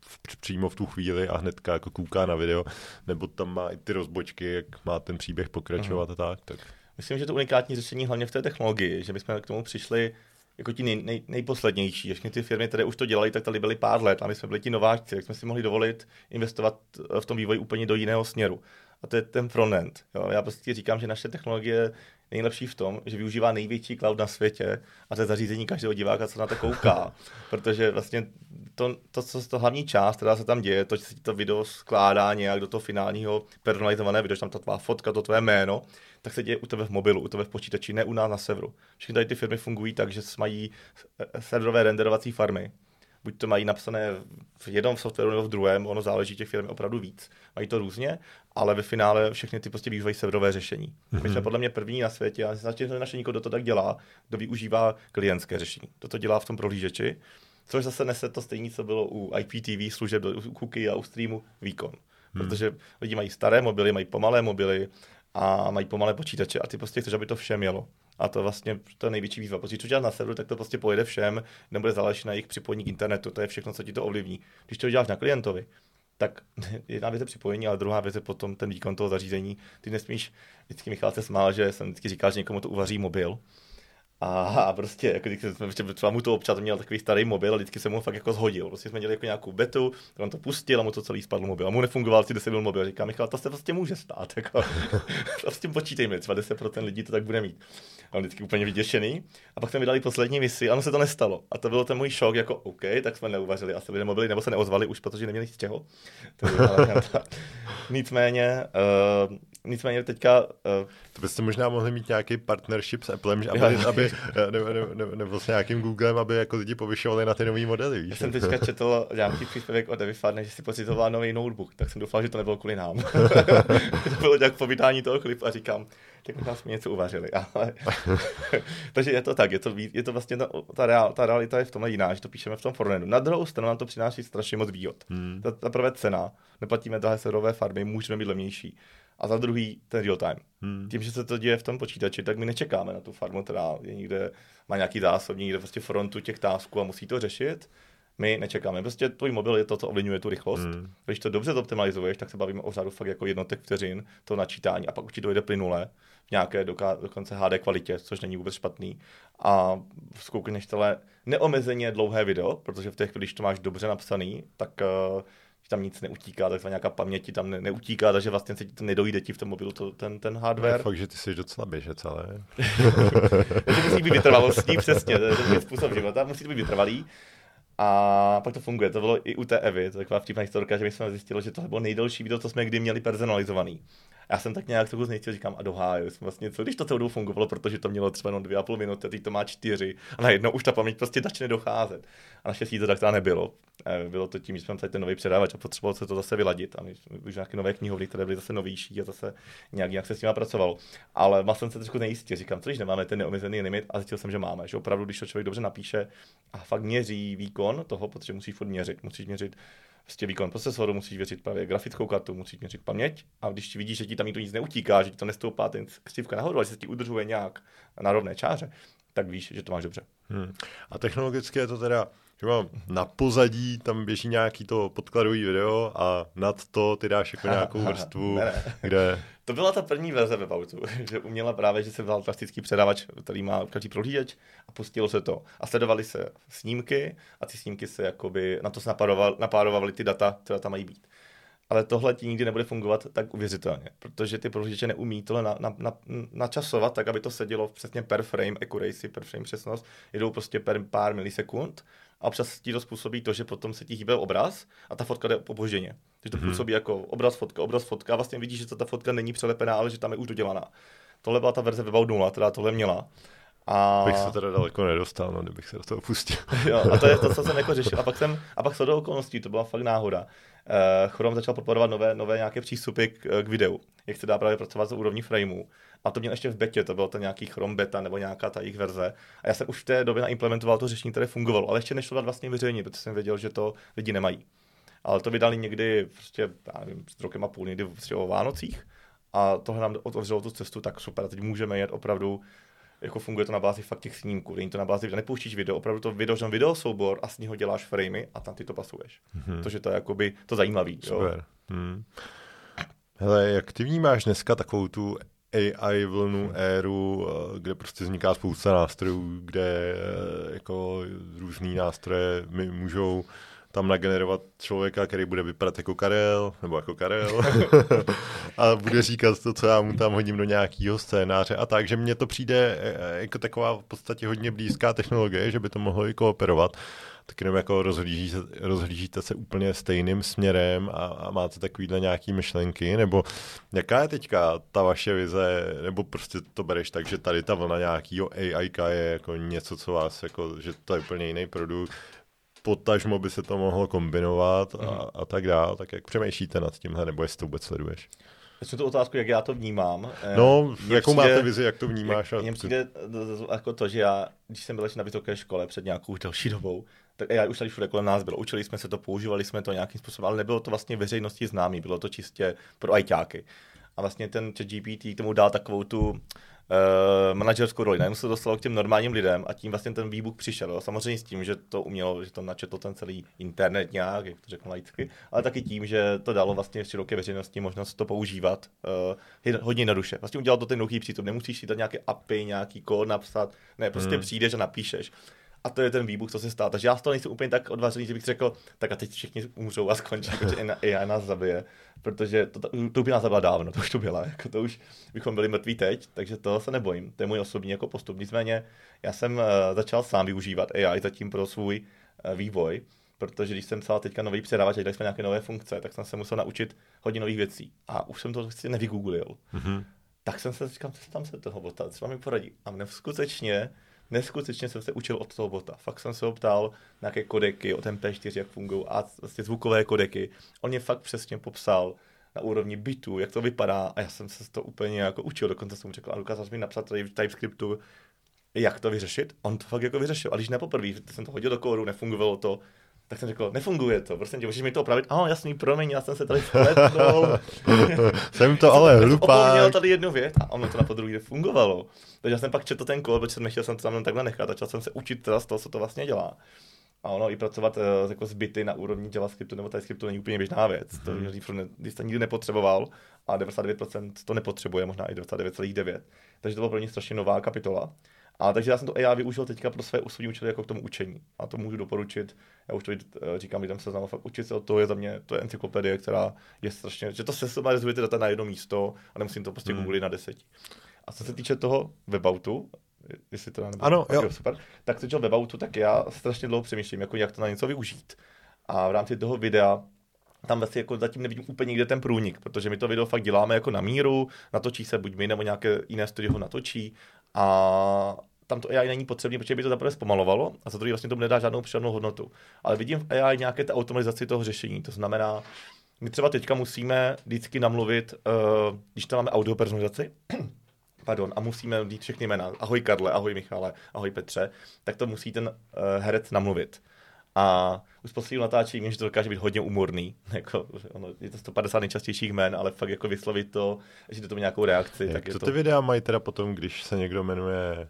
v, přímo v tu chvíli a hnedka jako kouká na video, nebo tam má i ty rozbočky, jak má ten příběh pokračovat uh-huh. a tak, tak. Myslím, že to unikátní řešení hlavně v té technologii, že bychom k tomu přišli jako ti nej, nej, nejposlednější. Všechny ty firmy, které už to dělali, tak tady byly pár let a my jsme byli ti nováčci, tak jsme si mohli dovolit investovat v tom vývoji úplně do jiného směru. A to je ten frontend. Jo. Já prostě říkám, že naše technologie nejlepší v tom, že využívá největší cloud na světě a to je zařízení každého diváka, co na to kouká. Protože vlastně to, to, co to hlavní část, která se tam děje, to, že to video skládá nějak do toho finálního personalizované video, že tam ta tvá fotka, to tvoje jméno, tak se děje u tebe v mobilu, u tebe v počítači, ne u nás na serveru. Všechny tady ty firmy fungují tak, že mají serverové renderovací farmy, buď to mají napsané v jednom softwaru nebo v druhém, ono záleží těch firm opravdu víc. Mají to různě, ale ve finále všechny ty prostě využívají serverové řešení. Mm-hmm. My jsme podle mě první na světě, a myslím, že naše nikoho to tak dělá, kdo využívá klientské řešení. Toto dělá v tom prohlížeči, což zase nese to stejné, co bylo u IPTV služeb, u cookie a u streamu výkon. Hmm. Protože lidi mají staré mobily, mají pomalé mobily a mají pomalé počítače a ty prostě chceš, aby to všem jelo. A to vlastně to je největší výzva. Protože to děláš na serveru, tak to prostě pojede všem, nebude záležet na jejich připojení k internetu, to je všechno, co ti to ovlivní. Když to děláš na klientovi, tak jedna věc je připojení, ale druhá věc je potom ten výkon toho zařízení. Ty nesmíš, vždycky Michal se smál, že jsem vždycky říkal, že někomu to uvaří mobil, a, a prostě, jako když jsme třeba mu to občas měl takový starý mobil a vždycky se mu fakt jako zhodil. Prostě jsme dělali jako nějakou betu, on to pustil a mu to celý spadl mobil. A mu nefungoval si 10 byl mobil. Říká Michal, to se prostě může stát. Jako, prostě počítejme, třeba 10% lidí to tak bude mít. A on vždycky úplně vyděšený. A pak jsme vydali poslední misi a ono se to nestalo. A to byl ten můj šok, jako OK, tak jsme neuvařili asi lidé mobily, nebo se neozvali už, protože neměli z čeho. To Nicméně, uh, nicméně teďka... Uh, to byste možná mohli mít nějaký partnership s Applem, aby, aby, aby nebo, nebo, nebo, nebo s nějakým Googlem, aby jako lidi povyšovali na ty nové modely. Víš? Já jsem teďka četl nějaký příspěvek od Devi Farne, že si pocitoval nový notebook, tak jsem doufal, že to nebylo kvůli nám. to bylo nějak po vydání toho klipu a říkám, tak možná jsme něco uvařili. Ale... Takže je to tak, je to, je to vlastně ta, ta, reál, ta realita je v tomhle jiná, že to píšeme v tom fornetu. Na druhou stranu nám to přináší strašně moc výhod. Hmm. Ta, ta prvé cena, neplatíme drahé serverové farmy, můžeme být levnější a za druhý ten real time. Hmm. Tím, že se to děje v tom počítači, tak my nečekáme na tu farmu, která je někde, má nějaký zásobník, někde prostě frontu těch tásků a musí to řešit. My nečekáme. Prostě tvůj mobil je to, co ovlivňuje tu rychlost. Hmm. Když to dobře zoptimalizuješ, tak se bavíme o řádu fakt jako jednotek vteřin to načítání a pak už ti dojde plynule v nějaké doka- dokonce HD kvalitě, což není vůbec špatný. A zkoukneš tohle neomezeně dlouhé video, protože v těch, když to máš dobře napsaný, tak uh, tam nic neutíká, takzvaná nějaká paměť ti tam ne, neutíká, takže vlastně se ti to nedojde ti v tom mobilu to, ten, ten hardware. fakt, že ty jsi docela běže celé. takže musí být vytrvalostní, přesně, to je, to je způsob života, musí to být vytrvalý. A pak to funguje. To bylo i u té Evy, to je taková vtipná historka, že my jsme zjistili, že to bylo nejdelší video, co jsme kdy měli personalizovaný já jsem tak nějak trochu znejistil, říkám, a doháju, jsem vlastně, co když to celou fungovalo, protože to mělo třeba jenom dvě a půl minuty, a teď to má čtyři, a najednou už ta paměť prostě začne docházet. A naštěstí to tak teda nebylo. Eh, bylo to tím, že jsme tady ten nový předávač a potřeboval se to zase vyladit. A my už nějaké nové knihovny, které byly zase novější a zase nějak, nějak se s nimi pracovalo. Ale vlastně jsem se trošku nejistě. Říkám, co když nemáme ten neomezený limit a zjistil jsem, že máme. Že opravdu, když to člověk dobře napíše a fakt měří výkon toho, protože musíš furt měřit. Musíš měřit prostě výkon procesoru, musíš věřit právě grafickou kartu, musíš měřit paměť a když vidíš, že ti tam to nic neutíká, že ti to nestoupá ten křivka nahoru, ale že se ti udržuje nějak na rovné čáře, tak víš, že to máš dobře. Hmm. A technologicky je to teda že mám na pozadí, tam běží nějaký to podkladový video a nad to ty dáš jako nějakou vrstvu, ne, ne. kde... To byla ta první verze ve Pautu, že uměla právě, že se vzal klasický předávač, který má každý prohlížeč a pustilo se to. A sledovali se snímky a ty snímky se jakoby, na to se napárovaly ty data, která tam mají být. Ale tohle ti nikdy nebude fungovat tak uvěřitelně, protože ty prohlížeče neumí tohle na, na, na, načasovat tak, aby to sedělo přesně per frame accuracy, per frame přesnost, jedou prostě per pár milisekund a občas ti to způsobí to, že potom se ti hýbe obraz a ta fotka jde opožděně. Takže to hmm. působí jako obraz, fotka, obraz, fotka a vlastně vidíš, že ta fotka není přelepená, ale že tam je už dodělaná. Tohle byla ta verze Webaudu 0, která tohle měla. A... Bych se teda daleko nedostal, no, kdybych se do toho pustil. jo, a to je to, co jsem jako řešil. A pak jsem, a pak do okolností, to byla fakt náhoda. Uh, Chrome začal podporovat nové, nové nějaké přístupy k, k videu, jak se dá právě pracovat s úrovní frameů. A to měl ještě v betě, to byl ten nějaký Chrome beta nebo nějaká ta jejich verze. A já jsem už v té době naimplementoval to řešení, které fungovalo, ale ještě nešlo dát vlastně veřejně, protože jsem věděl, že to lidi nemají. Ale to vydali někdy prostě, já nevím, s rokem a půl, někdy prostě o Vánocích. A tohle nám otevřelo tu cestu, tak super, teď můžeme jet opravdu jako funguje to na bázi fakt těch snímků, není to na bázi, že nepouštíš video, opravdu to video, video soubor a z něho děláš framey a tam ty to pasuješ. Mm-hmm. Takže to je jakoby to zajímavý. Super. Jo? Hmm. Hele, jak ty vnímáš dneska takovou tu AI vlnu éru, eh, kde prostě vzniká spousta nástrojů, kde eh, jako různý nástroje mi můžou tam nagenerovat člověka, který bude vypadat jako Karel, nebo jako Karel, a bude říkat to, co já mu tam hodím do nějakého scénáře a tak, že mně to přijde eh, jako taková v podstatě hodně blízká technologie, že by to mohlo i kooperovat. Tak jenom jako rozhlížíte, rozhlížíte se úplně stejným směrem a, a máte takovýhle nějaký myšlenky, nebo jaká je teďka ta vaše vize, nebo prostě to bereš tak, že tady ta vlna nějakého AI je jako něco, co vás, jako, že to je úplně jiný produkt, potažmo by se to mohlo kombinovat a, mhm. a tak dále, tak jak přemýšlíte nad tímhle, nebo jestli to vůbec sleduješ? Myslím tu otázku, jak já to vnímám. No, mě jakou přijde, máte vizi, jak to vnímáš? Mně přijde jako to, že já, když jsem byl ještě na vysoké škole před nějakou další dobou, tak já už tady všude kolem nás bylo. Učili jsme se to, používali jsme to nějakým způsobem, ale nebylo to vlastně veřejnosti známý, bylo to čistě pro ajťáky. A vlastně ten GPT tomu dal takovou tu uh, manažerskou roli. Najednou se dostalo k těm normálním lidem a tím vlastně ten výbuch přišel. Jo. Samozřejmě s tím, že to umělo, že to načetlo ten celý internet nějak, jak to řeknu laicky, ale taky tím, že to dalo vlastně široké veřejnosti možnost to používat uh, hodně na duše. Vlastně udělal to ten jednoduchý přístup. Nemusíš si dát nějaké API, nějaký kód napsat, ne, prostě hmm. přijdeš a napíšeš. A to je ten výbuch, co se stál. Takže já z toho nejsem úplně tak odvařený, že bych řekl, tak a teď všichni umřou a skončí, protože AI nás zabije. Protože to, to by nás zabila dávno, to už to byla. Jako to už bychom byli mrtví teď, takže to se nebojím. To je můj osobní jako postup. Nicméně já jsem uh, začal sám využívat AI zatím pro svůj uh, vývoj, protože když jsem psal teďka nový předávač a dělali jsme nějaké nové funkce, tak jsem se musel naučit hodně nových věcí. A už jsem to si nevygooglil. Mm-hmm. Tak jsem se říkal, tam se toho bota, co mi poradí. A mne skutečně neskutečně jsem se učil od toho bota. Fakt jsem se ho ptal na jaké kodeky, o MP4, jak fungují a vlastně zvukové kodeky. On mě fakt přesně popsal na úrovni bytu, jak to vypadá a já jsem se to úplně jako učil, dokonce jsem mu řekl a dokázal mi napsat tady v TypeScriptu, jak to vyřešit. On to fakt jako vyřešil. A když na poprvé jsem to hodil do kódu, nefungovalo to, tak jsem řekl, nefunguje to, prostě tě, můžeš mi to opravit? Ano, jasný, promiň, já jsem se tady spletnul. jsem to ale hlupák. Opomněl tady jednu věc a ono to na podruhé fungovalo. Takže já jsem pak četl ten kód, protože jsem nechtěl jsem to tam takhle nechat, začal jsem se učit teda z toho, co to vlastně dělá. A ono i pracovat uh, jako s byty na úrovni JavaScriptu nebo TypeScriptu není úplně běžná věc. To mhm. když jste nikdy nepotřeboval a 99% to nepotřebuje, možná i 99,9. Takže to byla pro ně strašně nová kapitola. A takže já jsem to AI využil teďka pro své osobní účely jako k tomu učení. A to můžu doporučit. Já už to eh, říkám lidem se fakt učit se o to, je za mě, to je encyklopedie, která je strašně, že to se sumarizuje ty data na jedno místo a nemusím to prostě hmm. googlit na deseti. A co se týče toho weboutu, jestli to nebo ano, jo. super, tak co weboutu, tak já strašně dlouho přemýšlím, jako jak to na něco využít. A v rámci toho videa tam vlastně jako zatím nevidím úplně nikde ten průnik, protože my to video fakt děláme jako na míru, natočí se buď my nebo nějaké jiné studio ho natočí a tam to AI není potřebné, protože by to zaprvé zpomalovalo a za druhé vlastně tomu nedá žádnou přidanou hodnotu. Ale vidím v AI nějaké ta automatizaci toho řešení. To znamená, my třeba teďka musíme vždycky namluvit, uh, když tam máme audio personalizaci, pardon, a musíme dít všechny jména, ahoj Karle, ahoj Michale, ahoj Petře, tak to musí ten uh, herec namluvit. A už posledního natáčení vím, že to dokáže být hodně umorný. Jako, ono, je to 150 nejčastějších jmén, ale fakt jako vyslovit to, že to má nějakou reakci. Jak tak to, je to ty videa mají teda potom, když se někdo jmenuje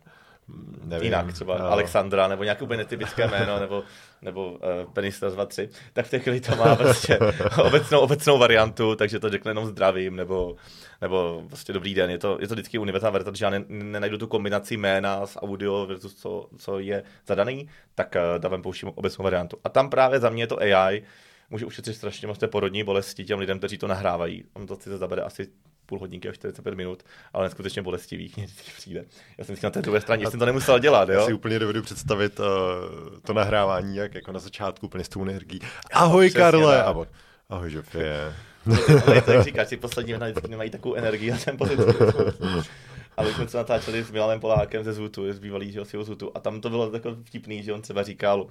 nevím, jinak, třeba no. Alexandra, nebo nějaké úplně netypické jméno, nebo, nebo uh, Penis 2, 3, tak v té chvíli to má prostě obecnou, obecnou variantu, takže to řekne jenom zdravím, nebo, nebo prostě dobrý den. Je to, je to vždycky univerzální varianta, že já ne, nenajdu tu kombinaci jména s audio versus co, co je zadaný, tak uh, dávám pouštím obecnou variantu. A tam právě za mě je to AI, může ušetřit strašně moc té porodní bolesti těm lidem, kteří to nahrávají. On to si zabere asi půl hodinky a 45 minut, ale neskutečně bolestivý mě vždycky přijde. Já jsem na té druhé straně, jsem to nemusel dělat. Jo? Já si úplně dovedu představit uh, to nahrávání, jak jako na začátku úplně s tou energií. Ahoj Karle! Ahoj, ahoj Žofie. tak říkáš, ty poslední jména nemají takovou energii a ten pocit. Ale jsme se natáčeli s Milanem Polákem ze Zutu, z bývalý z Zutu, a tam to bylo takový vtipný, že on třeba říkal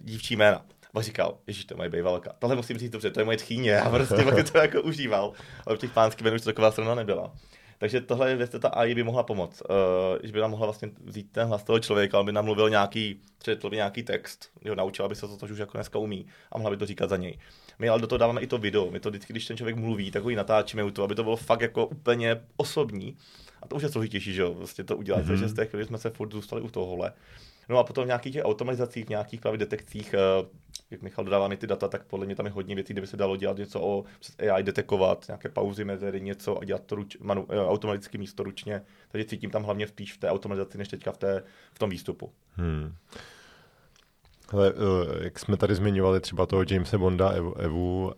dívčí jména. A říkal, ježiš, to je moje bejvalka. Tohle musím říct dobře, to je moje tchýně. A prostě pak to jako užíval. Ale v těch pánských menů už to taková strana nebyla. Takže tohle je věc, ta AI by mohla pomoct. Uh, že by nám mohla vlastně vzít ten hlas toho člověka, aby nám mluvil nějaký, četl by nějaký text, jo, naučil, aby se to, to už jako dneska umí a mohla by to říkat za něj. My ale do toho dáváme i to video. My to vždycky, když ten člověk mluví, tak ho natáčíme u toho, aby to bylo fakt jako úplně osobní. A to už je složitější, že jo, vlastně to udělat. Mm-hmm. Takže z té chvíli jsme se furt zůstali u tohohle. No a potom v nějakých těch automatizacích, v nějakých právě detekcích, eh, jak Michal dodává mi ty data, tak podle mě tam je hodně věcí, kde by se dalo dělat něco o přes AI detekovat, nějaké pauzy, mezery, něco a dělat to ruč, manu, eh, automaticky místo ručně. Takže cítím tam hlavně spíš v té automatizaci, než teďka v, té, v tom výstupu. Hmm. Ale eh, jak jsme tady zmiňovali třeba toho Jamesa Bonda, Evu, Evu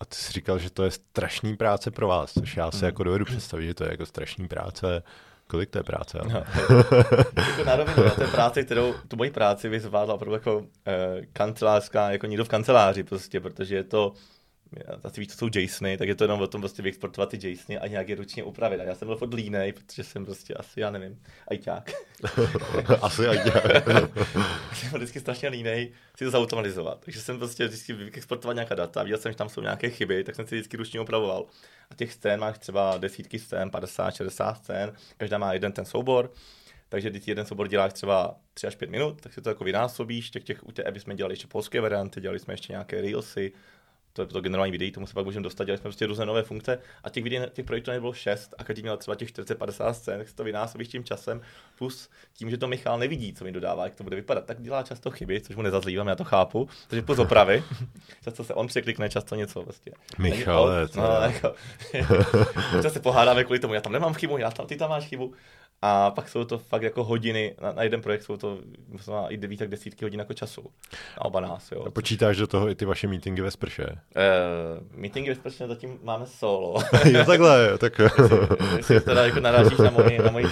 a ty jsi říkal, že to je strašný práce pro vás, což já se hmm. jako dovedu představit, že to je jako strašný práce Kolik to je práce? No. jako na rovinu, to je práce, kterou tu moji práci vyzvládla opravdu jako eh, kancelářská, jako někdo v kanceláři prostě, protože je to asi víš, co jsou JSONy, tak je to jenom o tom prostě vyexportovat ty JSONy a nějak je ručně upravit. A já jsem byl furt línej, protože jsem prostě asi, já nevím, ajťák. asi ajťák. jsem byl vždycky strašně línej si to zautomatizovat. Takže jsem prostě vždycky vyexportoval nějaká data, viděl jsem, že tam jsou nějaké chyby, tak jsem si vždycky ručně upravoval. A těch scén máš třeba desítky scén, 50, 60 scén, každá má jeden ten soubor. Takže když jeden soubor děláš třeba 3 až 5 minut, tak si to jako vynásobíš. Těch, těch, u té jsme dělali ještě polské varianty, dělali jsme ještě nějaké reelsy, to je to generální videí, tomu se pak můžeme dostat, dělali jsme prostě různé nové funkce a těch videí, těch projektů nebylo šest a každý měl třeba těch 40-50 scén, tak se to vynásobíš tím časem, plus tím, že to Michal nevidí, co mi dodává, jak to bude vypadat, tak dělá často chyby, což mu nezazlívám, já to chápu, takže plus opravy, často se on překlikne, často něco vlastně. Michal, no, jako, často se pohádáme kvůli tomu, já tam nemám chybu, já tam, ty tam máš chybu. A pak jsou to fakt jako hodiny, na, na jeden projekt jsou to možná i devítek, desítky hodin jako času. Na oba nás, jo. A počítáš do toho i ty vaše meetingy ve sprše? Uh, meetingy ve sprše zatím máme solo. jo, takhle, tak. jestli, jestli teda jako narážíš na moji, na moji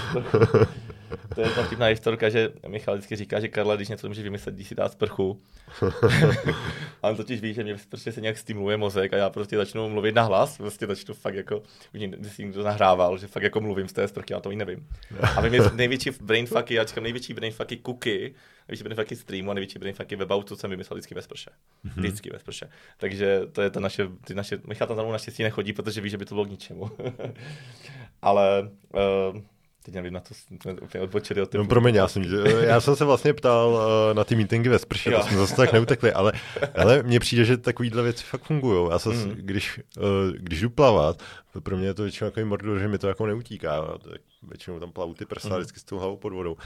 to je ta vtipná historka, že Michal vždycky říká, že Karla, když něco může vymyslet, když si dá sprchu. a on totiž ví, že mě prostě se nějak stimuluje mozek a já prostě začnu mluvit na hlas, prostě začnu fakt jako, už si někdo nahrával, že fakt jako mluvím z té sprchy, já to i nevím. A vím, největší brainfucky, já říkám největší brainfucky cookie, největší brainfucky streamu a největší brainfucky weboutu jsem vymyslel vždycky ve sprše. Mm-hmm. Vždycky ve sprše. Takže to je ta naše, ty naše, Michal tam naštěstí nechodí, protože ví, že by to bylo k ničemu. Ale uh, Teď nevím, na to jsme úplně odbočili od No, promiň, já jsem, já jsem se vlastně ptal uh, na ty meetingy ve sprše, to jsme zase tak neutekli, ale, ale mně přijde, že takovýhle věci fakt fungují. Já se, mm. když, uh, když jdu plavat, pro mě je to většinou takový mordor, že mi to jako neutíká. Tak většinou tam plavu ty prsa mm. vždycky s tou hlavou pod vodou.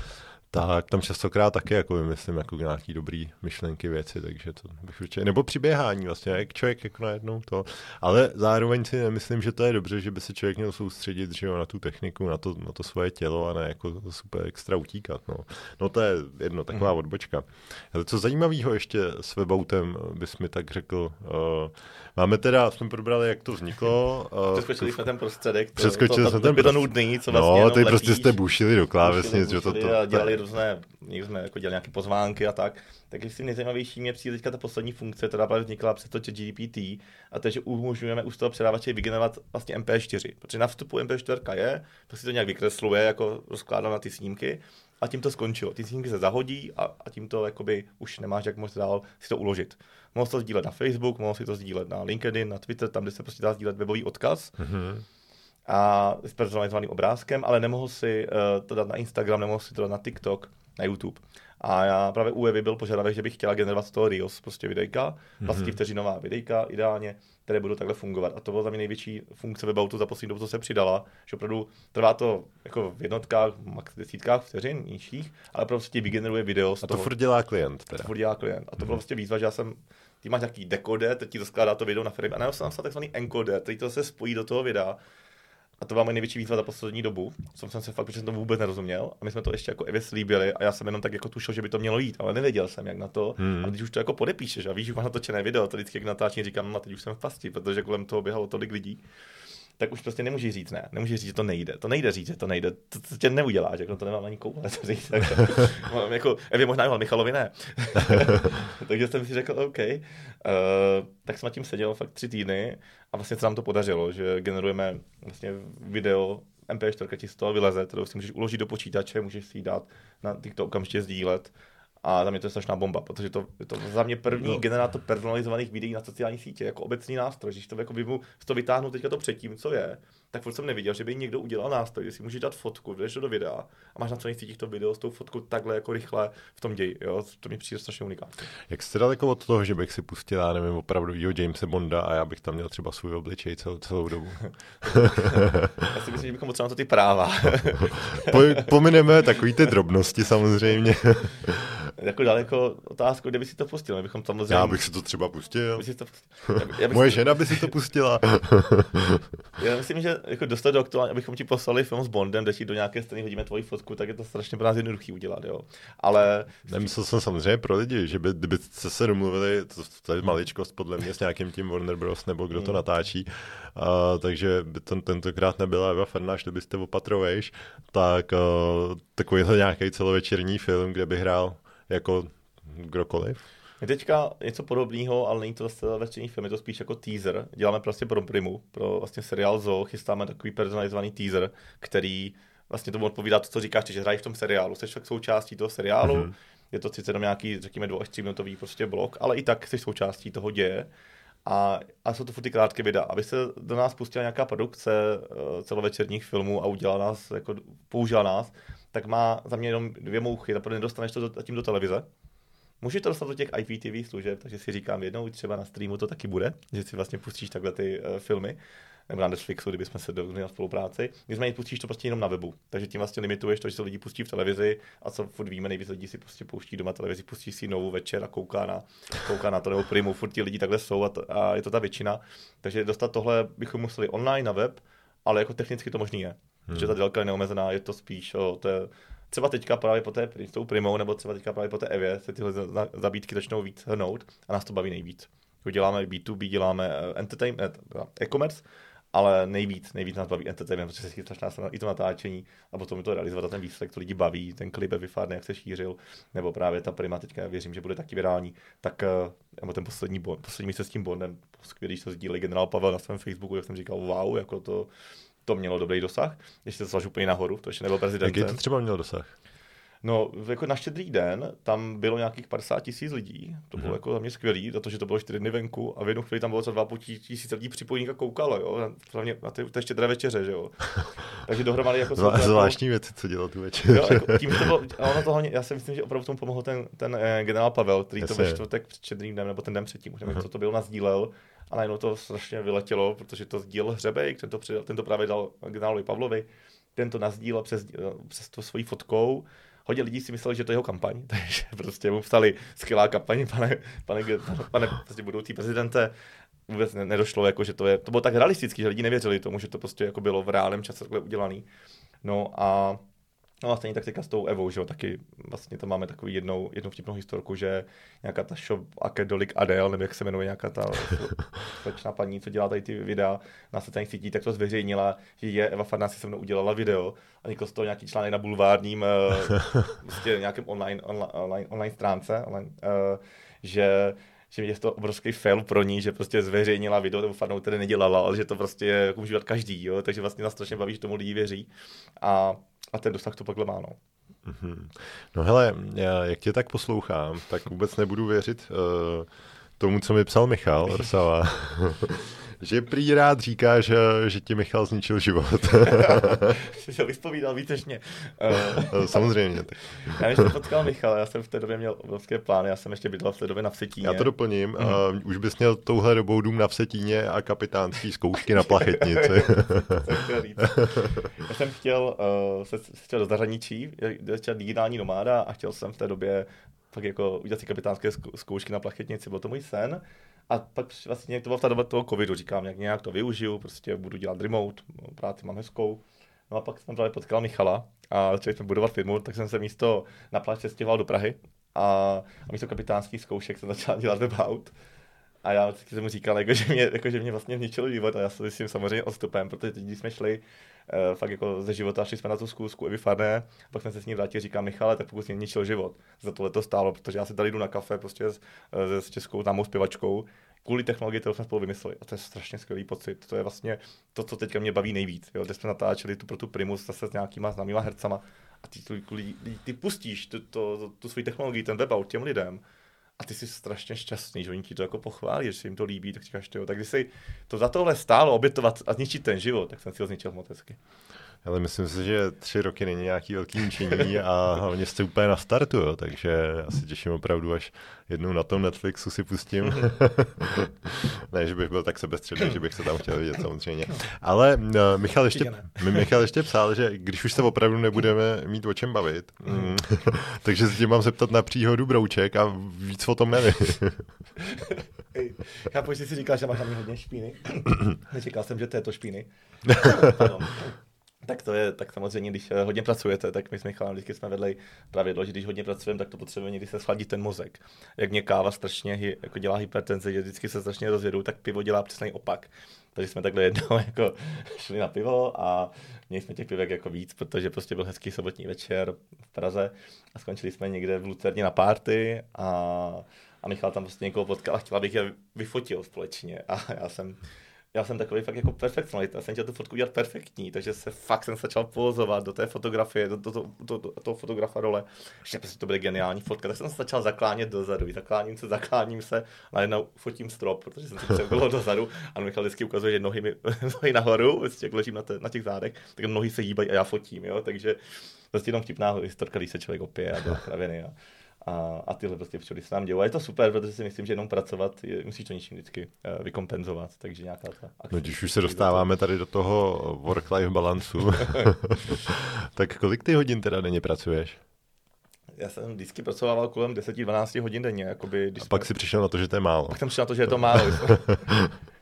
Tak tam častokrát taky jako vymyslím jako nějaký dobrý myšlenky, věci, takže to bych určitě, nebo přiběhání vlastně, jak člověk jako najednou to, ale zároveň si nemyslím, že to je dobře, že by se člověk měl soustředit že jo, na tu techniku, na to, na to svoje tělo a ne jako super extra utíkat, no. No to je jedno, taková mm. odbočka. Ale co zajímavého ještě s weboutem bys mi tak řekl, uh, máme teda, jsme probrali, jak to vzniklo. Přeskočili jsme ten prostředek, to, Přeskočili to, jsme ten to nudný, co vlastně No, ty prostě jste bušili do klávesnic, že to, to, to, dělali různé, někdo jsme jako dělali nějaké pozvánky a tak. Tak jestli nejzajímavější mě přijde teďka ta poslední funkce, která právě vznikla přes to GPT, a to je, že umožňujeme u toho předávače vygenerovat vlastně MP4. Protože na vstupu MP4 je, to si to nějak vykresluje, jako rozkládá na ty snímky, a tím to skončilo. Ty snímky se zahodí a, a tím to jakoby už nemáš jak moc dál si to uložit. Mohl to sdílet na Facebook, mohl si to sdílet na LinkedIn, na Twitter, tam, kde se prostě dá sdílet webový odkaz. Mm-hmm a s personalizovaným obrázkem, ale nemohl si uh, to dát na Instagram, nemohl si to dát na TikTok, na YouTube. A já právě u Evy byl požadavek, že bych chtěla generovat z toho Reels, prostě videjka, vlastně mm-hmm. vteřinová videjka ideálně, které budou takhle fungovat. A to byla za mě největší funkce weboutu za poslední dobu, co se přidala, že opravdu trvá to jako v jednotkách, max desítkách vteřin nižších, ale prostě vygeneruje video. Z a to toho. furt dělá klient. Teda. To furt dělá klient. A to bylo prostě výzva, že já jsem ty máš nějaký dekoder, teď ti to skládá to video na firmě. A nebo jsem napsal takzvaný encoder, teď to se spojí do toho videa a to byla moje největší výzva za poslední dobu, co jsem se fakt, protože jsem to vůbec nerozuměl. A my jsme to ještě jako Evě slíbili a já jsem jenom tak jako tušil, že by to mělo jít, ale nevěděl jsem, jak na to. Hmm. A když už to jako podepíšeš a víš, že máš natočené video, to vždycky jak natáčím, říkám, no teď už jsem v pasti, protože kolem toho běhalo tolik lidí tak už prostě nemůžeš říct ne. Nemůžeš říct, že to nejde. To nejde říct, že to nejde. To, to tě neuděláš, jako to nemám ani koule to říct. Tak, jako, Evě možná jo, Michalovi ne. Takže jsem si řekl, OK. Uh, tak jsem tím seděl fakt tři týdny a vlastně se nám to podařilo, že generujeme vlastně video MP4 ti z toho vyleze, kterou si můžeš uložit do počítače, můžeš si ji dát na TikTok okamžitě sdílet a za mě to je strašná bomba, protože to je to za mě první no. generátor personalizovaných videí na sociální sítě, jako obecný nástroj. Když to jako vymu, to vytáhnu teďka to předtím, co je, tak furt jsem neviděl, že by někdo udělal nástroj, že si můžeš dát fotku, jdeš do videa a máš na celých sítích to video s tou fotkou takhle jako rychle v tom ději. Jo? To mi přijde strašně unikátní. Jak jste daleko od toho, že bych si pustil, já nevím, opravdovýho Jamesa Bonda a já bych tam měl třeba svůj obličej celou, celou dobu. já si myslím, že bychom potřebovali to ty práva. po, pomineme takový ty drobnosti samozřejmě jako daleko otázku, kde by si to pustil. My bychom samozřejmě... Já bych si to třeba pustil. to pustil. Já, já Moje si... žena by si to pustila. já myslím, že jako dostat do aktuálně, abychom ti poslali film s Bondem, kde ti do nějaké strany hodíme tvoji fotku, tak je to strašně pro nás jednoduchý udělat, jo. Ale... Nemyslel jsem samozřejmě pro lidi, že by, kdyby se domluvili, to, to je maličkost podle mě s nějakým tím Warner Bros. nebo kdo to hmm. natáčí, uh, takže by to tentokrát nebyla Eva Fernáš, kdybyste opatrovejš, tak uh, takovýhle nějaký celovečerní film, kde by hrál jako kdokoliv. Je teďka něco podobného, ale není to zase večerní film, je to spíš jako teaser. Děláme prostě pro Primu, pro vlastně seriál Zo, chystáme takový personalizovaný teaser, který vlastně tomu odpovídá to, co říkáš, že hrají v tom seriálu. Jsi však součástí toho seriálu, mm-hmm. je to sice jenom nějaký, řekněme, dvou až minutový prostě blok, ale i tak jsi součástí toho děje. A, a jsou to furt ty krátké videa. Aby se do nás pustila nějaká produkce uh, celovečerních filmů a udělala nás, jako použila nás, tak má za mě jenom dvě mouchy. Zaprvé nedostaneš to zatím do televize, Můžeš to dostat do těch IPTV služeb, takže si říkám jednou, třeba na streamu to taky bude, že si vlastně pustíš takhle ty uh, filmy, nebo na Netflixu, kdybychom se dohodli na spolupráci. Nicméně pustíš to prostě jenom na webu, takže tím vlastně limituješ to, že se lidi pustí v televizi a co furt víme, nejvíc lidí si prostě pouští doma televizi, pustí si novou večer a kouká na, kouká na to nebo primu, furt ti lidi takhle jsou a, to, a je to ta většina. Takže dostat tohle bychom museli online na web, ale jako technicky to možný je. Hmm. Protože ta délka je neomezená, je to spíš o té třeba teďka právě po té s tou primou, nebo třeba teďka právě po té Evě se tyhle zabítky začnou víc hrnout a nás to baví nejvíc. Děláme B2B, děláme eh, entertainment, eh, e-commerce, ale nejvíc, nejvíc nás baví entertainment, protože se strašná i to natáčení a potom to realizovat a ten výsledek, to lidi baví, ten klip je vyfádný, jak se šířil, nebo právě ta prima teďka, já věřím, že bude taky virální, tak eh, nebo ten poslední bond, poslední místo s tím Bondem, skvělý, když to sdílí generál Pavel na svém Facebooku, jak jsem říkal, wow, jako to, to mělo dobrý dosah, ještě to úplně nahoru, to ještě nebyl prezident. Jaký to třeba mělo dosah? No, jako na štědrý den tam bylo nějakých 50 tisíc lidí. To bylo mm-hmm. jako za mě skvělý, protože to bylo čtyři dny venku a v jednu chvíli tam bylo za dva tisíc lidí připojení a koukalo, jo. Hlavně na té, té štědré večeře, že jo. Takže dohromady jako... Zvá, zvláštní jako, věci, co dělal tu večer. Jo, jako, tím to bylo, a ono to hlavně, já si myslím, že opravdu tomu pomohl ten, ten eh, generál Pavel, který Jasně. to ve čtvrtek před štědrým dnem, nebo ten den předtím, už nevím, uh-huh. co to bylo, nazdílel a najednou to strašně vyletělo, protože to sdílel Hřebejk, ten to, přidal, ten to právě dal generálovi Pavlovi, ten to nazdílel přes, přes to svojí fotkou hodně lidí si mysleli, že to je jeho kampaň, takže prostě mu psali skvělá kampaň, pane, pane, pane, prostě budoucí prezidente, vůbec nedošlo, jako, že to je, to bylo tak realistický, že lidi nevěřili tomu, že to prostě jako bylo v reálném čase takhle udělaný. No a No a stejně tak teďka s tou Evou, že jo, taky vlastně to máme takový jednou, jednu vtipnou historku, že nějaká ta shop Akedolik Adel, nebo jak se jmenuje nějaká ta slečná paní, co dělá tady ty videa na sociálních sítích, tak to zveřejnila, že je Eva Farná si se mnou udělala video a někdo z toho nějaký článek na bulvárním, prostě nějakém online, online, online, online stránce, online, uh, že že je to obrovský fail pro ní, že prostě zveřejnila video, nebo farnou tedy nedělala, ale že to prostě je, jako může každý, jo? takže vlastně nás strašně baví, že tomu lidi věří a, a ten dosah to pakhle má. No. Mm-hmm. No hele, já, jak tě tak poslouchám, tak vůbec nebudu věřit uh, tomu, co mi psal Michal Rsava. že prý rád říká, že, že ti Michal zničil život. Jsi se vyspovídal výtečně. Uh, Samozřejmě. já než jsem potkal Michal, já jsem v té době měl obrovské plány, já jsem ještě bydlel v té době na Vsetíně. Já to doplním, mm. uh, už bys měl touhle dobou dům na Vsetíně a kapitánský zkoušky na plachetnici. já jsem chtěl, uh, se, chtěl do zahraničí, chtěl digitální nomáda a chtěl jsem v té době fakt jako udělat si kapitánské zkoušky na plachetnici, byl to můj sen. A pak vlastně to bylo v té době toho covidu, říkám, jak nějak to využiju, prostě budu dělat remote, práci mám hezkou. No a pak jsem právě potkal Michala a začali jsme budovat firmu, tak jsem se místo na pláž stěhoval do Prahy a, a místo kapitánských zkoušek jsem začal dělat webaut. A já vždycky jsem mu říkal, jako, že, mě, jako, že mě vlastně zničil život a já se s tím samozřejmě odstupem, protože teď, když jsme šli fakt jako ze života, šli jsme na tu zkusku Evy Farné, pak jsme se s ní vrátili, říkám Michale, tak pokud mě ničil život, za tohle to stálo, protože já si tady jdu na kafe prostě s, eh, s českou známou zpěvačkou, kvůli technologii, kterou jsme spolu vymysleli. A to je strašně skvělý pocit. To je vlastně to, co teďka mě baví nejvíc. Jo? Kde jsme natáčeli tu pro tu Primus zase s nějakýma známýma hercama a ty, ty, ty, pustíš tu, tu, tu svoji technologii, ten webout těm lidem a ty jsi strašně šťastný, že oni ti to jako pochválí, že se jim to líbí, tak říkáš, jo, tak když si to za tohle stálo obětovat a zničit ten život, tak jsem si ho zničil moc hezky. Ale myslím si, že tři roky není nějaký velký ničení a hlavně jste úplně na startu, jo, takže já se těším opravdu, až jednou na tom Netflixu si pustím. ne, že bych byl tak sebestředný, že bych se tam chtěl vidět samozřejmě. Ale uh, Michal, ještě, Michal ještě psal, že když už se opravdu nebudeme mít o čem bavit, mm, takže se tě mám zeptat na příhodu Brouček a víc o tom nevím. Já že si říkal, že máš na mě hodně špíny. Nečekal jsem, že to je to špíny tak to je, tak samozřejmě, když eh, hodně pracujete, tak my s Michalem vždycky jsme vedli pravidlo, že když hodně pracujeme, tak to potřebujeme někdy se schladit ten mozek. Jak mě káva strašně jako dělá hypertenze, že vždycky se strašně rozjedu, tak pivo dělá přesný opak. Takže jsme takhle jednou jako šli na pivo a měli jsme těch pivek jako víc, protože prostě byl hezký sobotní večer v Praze a skončili jsme někde v Lucerně na párty a, a Michal tam prostě někoho potkal a chtěl, abych je vyfotil společně a já jsem já jsem takový fakt jako perfekcionalista, já jsem chtěl tu fotku udělat perfektní, takže se fakt jsem začal pozovat do té fotografie, do, do, do, do, do toho fotografa dole, že prostě to bude geniální fotka, tak jsem se začal zaklánět dozadu, zakláním se, zakláním se, a jednou fotím strop, protože jsem si bylo dozadu a Michal vždycky ukazuje, že nohy, mi, nohy nahoru, prostě jak ležím na, te, na těch zádech, tak nohy se hýbají a já fotím, jo, takže prostě jenom vtipná historka, když se člověk opije a dělá kraviny. A, a, a tyhle prostě včely se nám dějí. A je to super, protože si myslím, že jenom pracovat, je, musíš to něčím vždycky uh, vykompenzovat, takže nějaká ta akce. No když už se dostáváme tady do toho work-life balancu, tak kolik ty hodin teda denně pracuješ? já jsem vždycky pracoval kolem 10-12 hodin denně. Jakoby, když a pak jsme... si přišel na to, že to je málo. Pak jsem přišel na to, že je to málo.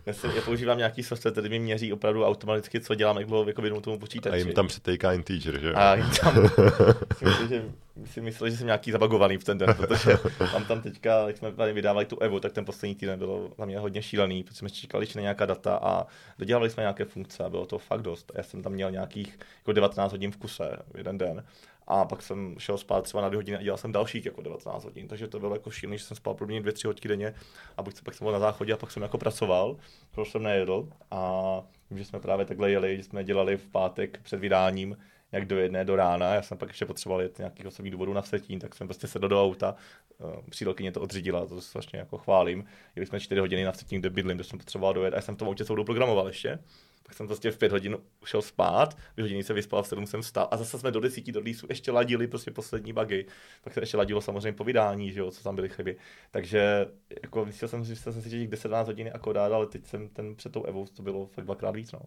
Já, se, já používám nějaký software, který mi měří opravdu automaticky, co dělám, jak bylo jako vědomu tomu počítači. A jim tam přetejká integer, že A jim tam, myslím, že si myslel, že jsem nějaký zabagovaný v ten den, protože mám tam teďka, jak jsme tady vydávali tu Evo, tak ten poslední týden bylo na mě hodně šílený, protože jsme čekali na nějaká data a dodělali jsme nějaké funkce a bylo to fakt dost. Já jsem tam měl nějakých jako 19 hodin v kuse jeden den a pak jsem šel spát třeba na dvě hodiny a dělal jsem dalších jako 19 hodin, takže to bylo jako šílený, že jsem spal pro mě dvě, tři hodiny denně a pak, pak jsem byl na záchodě a pak jsem jako pracoval, protože jsem nejedl. A vím, že jsme právě takhle jeli, že jsme dělali v pátek před vydáním, jak do jedné do rána, já jsem pak ještě potřeboval jet nějakých osobních důvodů na Vsetín, tak jsem prostě sedl do auta, eh, přítelkyně to odřídila, to vlastně jako chválím. Jeli jsme čtyři hodiny na Vsetín, kde bydlím, kde jsem potřeboval dojet. A já jsem v autě celou programoval ještě tak jsem prostě v pět hodin šel spát, dvě hodiny se vyspal, v sedm jsem vstal a zase jsme do desíti do lísu ještě ladili prostě poslední bugy. Pak se ještě ladilo samozřejmě po vydání, že jo, co tam byly chyby. Takže jako myslel jsem, že jsem si těch 10-12 hodin jako dát, ale teď jsem ten před tou Evou to bylo fakt dvakrát víc. No.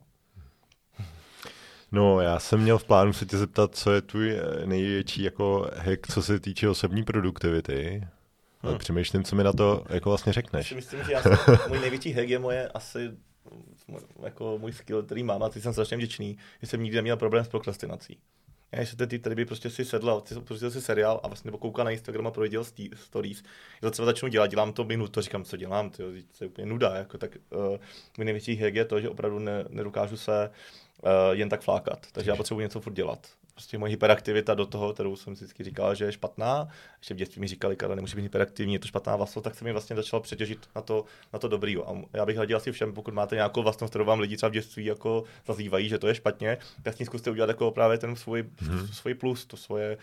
No, já jsem měl v plánu se tě zeptat, co je tvůj eh, největší jako hack, co se týče osobní produktivity. Hmm. Přemýšlím, co mi na to jako vlastně řekneš. Myslím, že já jsem, můj největší hack je moje asi jako můj skill, který mám a teď jsem strašně vděčný, že jsem nikdy neměl problém s prokrastinací. Já že ty tady by prostě si sedla, pustil si seriál a vlastně nebo koukal na Instagram a providěl stories. Já to třeba začnu dělat, dělám to minutu, říkám, co dělám, to je úplně nuda, jako, tak uh, můj největší hack je to, že opravdu ne, nedokážu se uh, jen tak flákat, takže já potřebuji něco furt dělat prostě moje hyperaktivita do toho, kterou jsem si vždycky říkal, že je špatná. Ještě v dětství mi říkali, že nemůže být hyperaktivní, je to špatná vlastnost, tak se mi vlastně začal přetěžit na to, na to dobrý. A já bych radil asi všem, pokud máte nějakou vlastnost, kterou vám lidi třeba v dětství jako zazývají, že to je špatně, tak s ní zkuste udělat jako právě ten svůj, hmm. svůj plus, to svoje,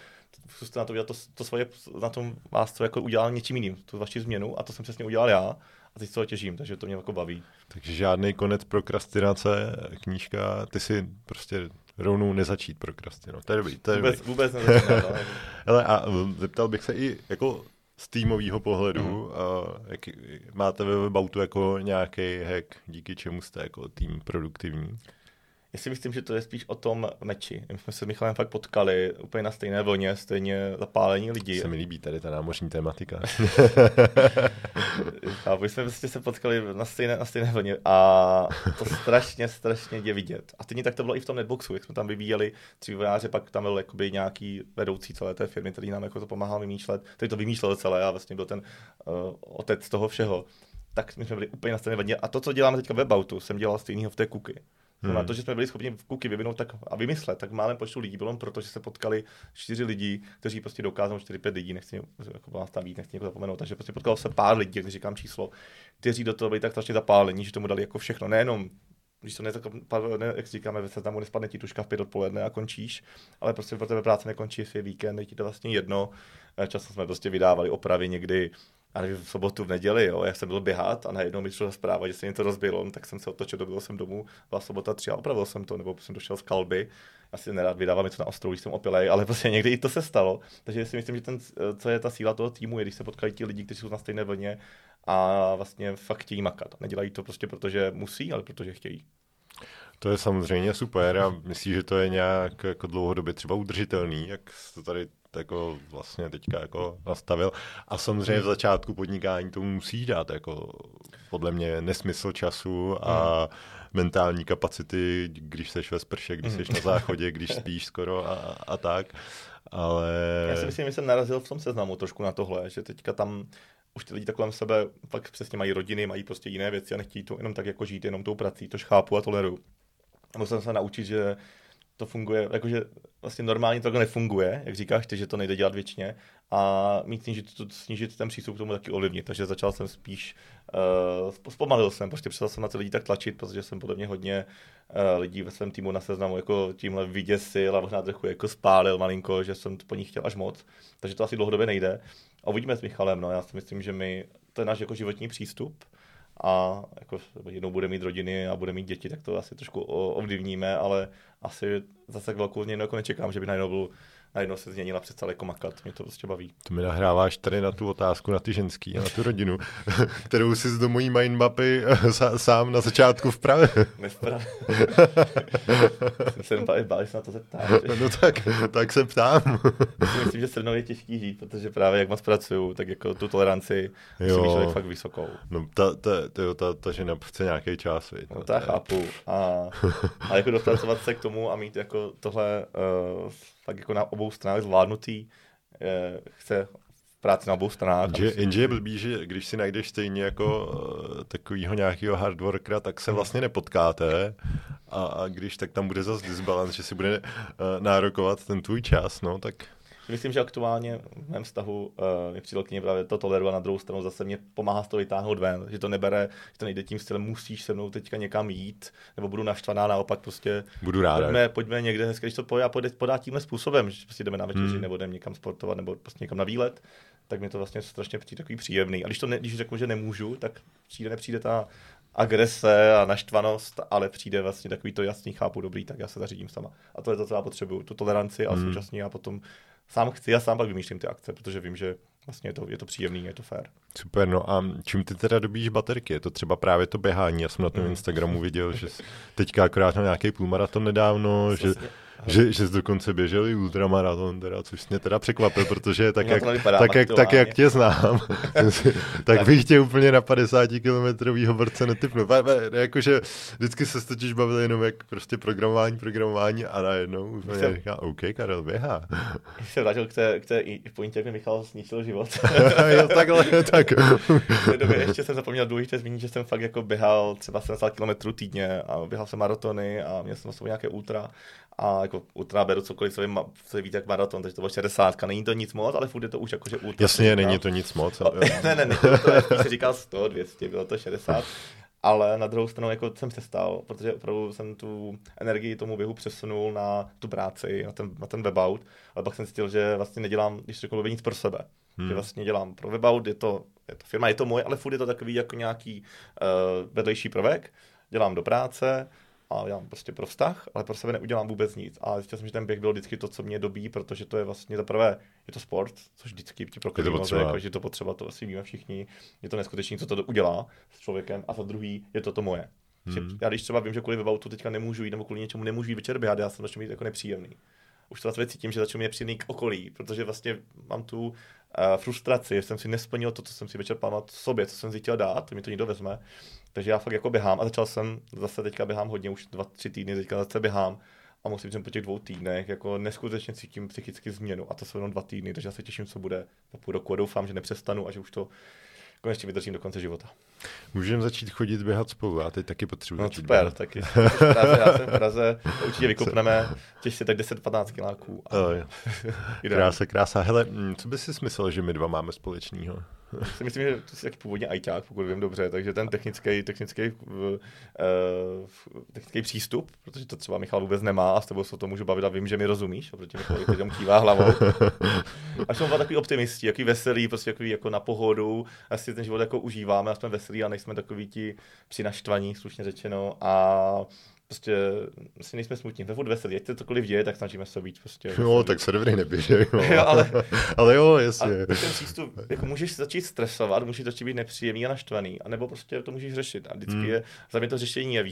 zkuste na to udělat to, to svoje, na tom vás to jako udělal něčím jiným, tu vaši změnu a to jsem přesně udělal já a teď se toho těžím, takže to mě jako baví. Takže žádný konec prokrastinace, knížka, ty si prostě rovnou nezačít prokrastinovat. To je dobrý. To je vůbec, dobrý. vůbec. Hele, a zeptal bych se i jako z týmového pohledu, mm. a jak, máte ve Webautu jako nějaký hack, díky čemu jste jako tým produktivní? Já si myslím, že to je spíš o tom meči. My jsme se s Michalem fakt potkali úplně na stejné vlně, stejně zapálení lidí. Se mi líbí tady ta námořní tematika. a my jsme prostě se potkali na stejné, na stejné vlně a to strašně, strašně je vidět. A stejně tak to bylo i v tom netboxu, jak jsme tam vyvíjeli tři vojáře, pak tam byl jakoby nějaký vedoucí celé té firmy, který nám jako to pomáhal vymýšlet, který to vymýšlel celé a vlastně byl ten uh, otec toho všeho tak my jsme byli úplně na stejné vlně. A to, co děláme teďka ve Bautu, jsem dělal stejného v té kuky. Hmm. Na to, že jsme byli schopni kuky vyvinout tak a vymyslet, tak málem počtu lidí bylo, protože se potkali čtyři lidi, kteří prostě dokázali, čtyři, pět lidí, nechci jako vás tam víc, nechci někoho zapomenout, takže prostě potkalo se pár lidí, když říkám číslo, kteří do toho byli tak strašně zapálení, že tomu dali jako všechno, nejenom když to ne, ne, jak říkáme, ve seznamu nespadne ti tuška v pět odpoledne a končíš, ale prostě pro tebe práce nekončí, jestli je víkend, je ti to vlastně jedno. Často jsme prostě vydávali opravy někdy a nevím, v sobotu, v neděli, jo, já jsem byl běhat a najednou mi přišla zpráva, že se něco rozbilo, tak jsem se otočil, dobil jsem domů, byla sobota tři a opravil jsem to, nebo jsem došel z kalby, asi nerad vydávám něco na ostrou, když jsem opilej, ale prostě někdy i to se stalo. Takže si myslím, že ten, co je ta síla toho týmu, je, když se potkají ti lidi, kteří jsou na stejné vlně a vlastně fakt chtějí makat. Nedělají to prostě protože musí, ale protože chtějí. To je samozřejmě super a myslím, že to je nějak jako dlouhodobě třeba udržitelný, jak to tady jako vlastně teďka jako nastavil. A samozřejmě v začátku podnikání tomu musí dát jako podle mě nesmysl času a mm. mentální kapacity, když seš ve sprše, když seš na záchodě, když spíš skoro a, a tak. Ale... Já si myslím, že jsem narazil v tom seznamu trošku na tohle, že teďka tam už ty lidi kolem sebe fakt přesně mají rodiny, mají prostě jiné věci a nechtějí to jenom tak jako žít jenom tou prací, tož chápu a toleruju. Musím se naučit, že to funguje, jakože vlastně normálně to nefunguje, jak říkáš ty, že to nejde dělat věčně a mít snížit, snížit ten přístup k tomu taky ovlivnit. Takže začal jsem spíš, uh, zpomalil jsem, prostě přestal jsem na ty lidi tak tlačit, protože jsem podle mě hodně uh, lidí ve svém týmu na seznamu jako tímhle vyděsil a možná trochu jako spálil malinko, že jsem po nich chtěl až moc. Takže to asi dlouhodobě nejde. A uvidíme s Michalem, no já si myslím, že my, to je náš jako životní přístup a jako jednou bude mít rodiny a bude mít děti, tak to asi trošku ovlivníme, ale asi zase velkou změnu jako nečekám, že by najednou byl najednou se změnila přestala jako makat. Mě to prostě baví. To mi nahráváš tady na tu otázku na ty ženský a na tu rodinu, kterou si do mojí mindmapy sám na začátku vpravil. Nespravil. jsem se bál, na to zeptat. No tak, tak se ptám. Myslím, že se mnou je těžký žít, protože právě jak moc pracuju, tak jako tu toleranci jo. musím mít fakt vysokou. No ta, ta, ta, ta, ta žena chce nějaký čas, víc. No, to já chápu. A, a jako dopracovat se k tomu a mít jako tohle uh, tak jako na obou stranách zvládnutý, eh, chce práci na obou stranách. Jenže je blbý, že když si najdeš stejně jako uh, takovýho nějakého hardworkera, tak se vlastně nepotkáte a, a když tak tam bude zase disbalance, že si bude uh, nárokovat ten tvůj čas, no, tak Myslím, že aktuálně v mém vztahu uh, mi přítelkyně právě to toleruje a na druhou stranu zase mě pomáhá z toho vytáhnout ven, že to nebere, že to nejde tím stylem, musíš se mnou teďka někam jít, nebo budu naštvaná, naopak prostě budu rád. Pojďme, pojďme někde hezky, když to podá, podá tímhle způsobem, že prostě jdeme na večeři, hmm. nebo jdeme někam sportovat, nebo prostě někam na výlet, tak mi to vlastně strašně přijde takový příjemný. A když to ne, když řeknu, že nemůžu, tak přijde, nepřijde ta agrese a naštvanost, ale přijde vlastně takový to jasný, chápu, dobrý, tak já se zařídím sama. A to je to, co já potřebuju, tu toleranci a hmm. současně já potom sám chci a sám pak vymýšlím ty akce, protože vím, že vlastně je to, je to příjemný, je to fér. Super, no a čím ty teda dobíš baterky? Je to třeba právě to běhání? Já jsem na tom mm. Instagramu viděl, že teďka akorát na nějaký půlmaraton nedávno, vlastně, že že, že jsi dokonce běžel i ultramaraton, teda, což mě teda překvapil, protože tak, jak, tak, jak, tak jak tě znám, tak bych tě úplně na 50 kilometrovýho borce netypnul. Jakože vždycky se totiž bavil jenom jak prostě programování, programování a najednou úplně jsem... říká, OK, Karel běhá. Když se vrátil k té, k té pointě, mi Michal zničil život. jo, takhle, tak. v té době ještě jsem zapomněl důležité zmínit, že jsem fakt jako běhal třeba 70 km týdně a běhal jsem maratony a měl jsem na nějaké ultra a jako ultra beru cokoliv, co, vím, co víte jak maraton, takže to bylo 60. Není to nic moc, ale furt je to už jakože ultra. Jasně, není to nic moc. Ale... ne, ne, ne, to, to je, si říkal 100, 200, bylo to 60. Ale na druhou stranu jako jsem přestal, protože opravdu jsem tu energii tomu běhu přesunul na tu práci, na ten, na ten webout, ale pak jsem zjistil, že vlastně nedělám, když řekl nic pro sebe. Hmm. Že vlastně dělám pro webout, je to, je to firma, je to moje, ale furt je to takový jako nějaký uh, vedlejší prvek. Dělám do práce, a dělám prostě pro vztah, ale pro sebe neudělám vůbec nic. A zjistil jsem, že ten běh byl vždycky to, co mě dobí, protože to je vlastně za prvé, je to sport, což vždycky ti proklí mozek, že to potřeba, to asi víme všichni. Je to neskutečné, co to udělá s člověkem. A za druhý je to to moje. Hmm. Já když třeba vím, že kvůli webautu teďka nemůžu jít, nebo kvůli něčemu nemůžu jít večer běhat, já jsem začal mít jako nepříjemný. Už to vlastně cítím, že začnu mě příjemný k okolí, protože vlastně mám tu uh, frustraci, že jsem si nesplnil to, co jsem si večer pamatoval sobě, co jsem si chtěl dát, to mi to někdo vezme. Takže já fakt jako běhám a začal jsem, zase teďka běhám hodně, už dva, tři týdny, teďka zase běhám a musím říct, po těch dvou týdnech jako neskutečně cítím psychicky změnu a to jsou jenom dva týdny, takže já se těším, co bude za půl roku a doufám, že nepřestanu a že už to konečně vydržím do konce života. Můžeme začít chodit běhat spolu, já teď taky potřebuji. No super, běhat. taky. Praze, já jsem v Praze, určitě vykopneme, těžce tak 10-15 kiláků. A... krása, krása. Hele, co by si smyslel, že my dva máme společného? Si myslím, že to jsi taky původně ajťák, pokud vím dobře, takže ten technický, technický, uh, technický přístup, protože to třeba Michal vůbec nemá a s tebou se o tom můžu bavit a vím, že mi rozumíš, protože Michal teď kývá hlavou. A jsme takový optimisti, jaký veselý, prostě takový jako na pohodu, asi ten život jako užíváme a jsme veselí a nejsme takový ti při naštvaní, slušně řečeno. A prostě si nejsme smutní, ve furt veselí, ať se cokoliv děje, tak snažíme se být prostě. Jo, tak servery neběže, jo. jo ale, ale jo, jasně. A ten přístup, jako můžeš začít stresovat, můžeš začít být nepříjemný a naštvaný, anebo prostě to můžeš řešit. A vždycky hmm. je, za mě to řešení je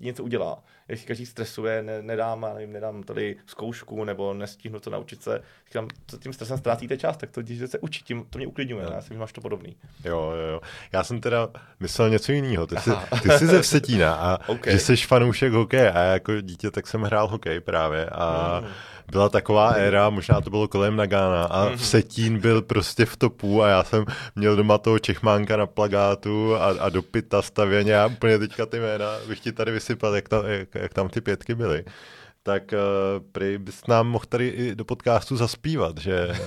něco udělá. Jestli každý stresuje, ne, nedám, nevím, nedám tady zkoušku nebo nestihnu to naučit se, říkám, to tím stresem ztrácíte čas, tak to když se učit, tím, to mě uklidňuje, já si máš to podobný. Jo, jo, jo. Já jsem teda myslel něco jiného. Ty jsi, ty jsi ze Vsetína a okay. že jsi fanoušek hokeje a jako dítě tak jsem hrál hokej právě a mm byla taková éra, možná to bylo kolem Nagana a mm-hmm. Setín byl prostě v topu a já jsem měl doma toho Čechmánka na plagátu a, a do pita stavěně a úplně teďka ty jména bych ti tady vysypal, jak, ta, jak, jak tam ty pětky byly tak uh, prý bys nám mohl tady i do podcastu zaspívat, že?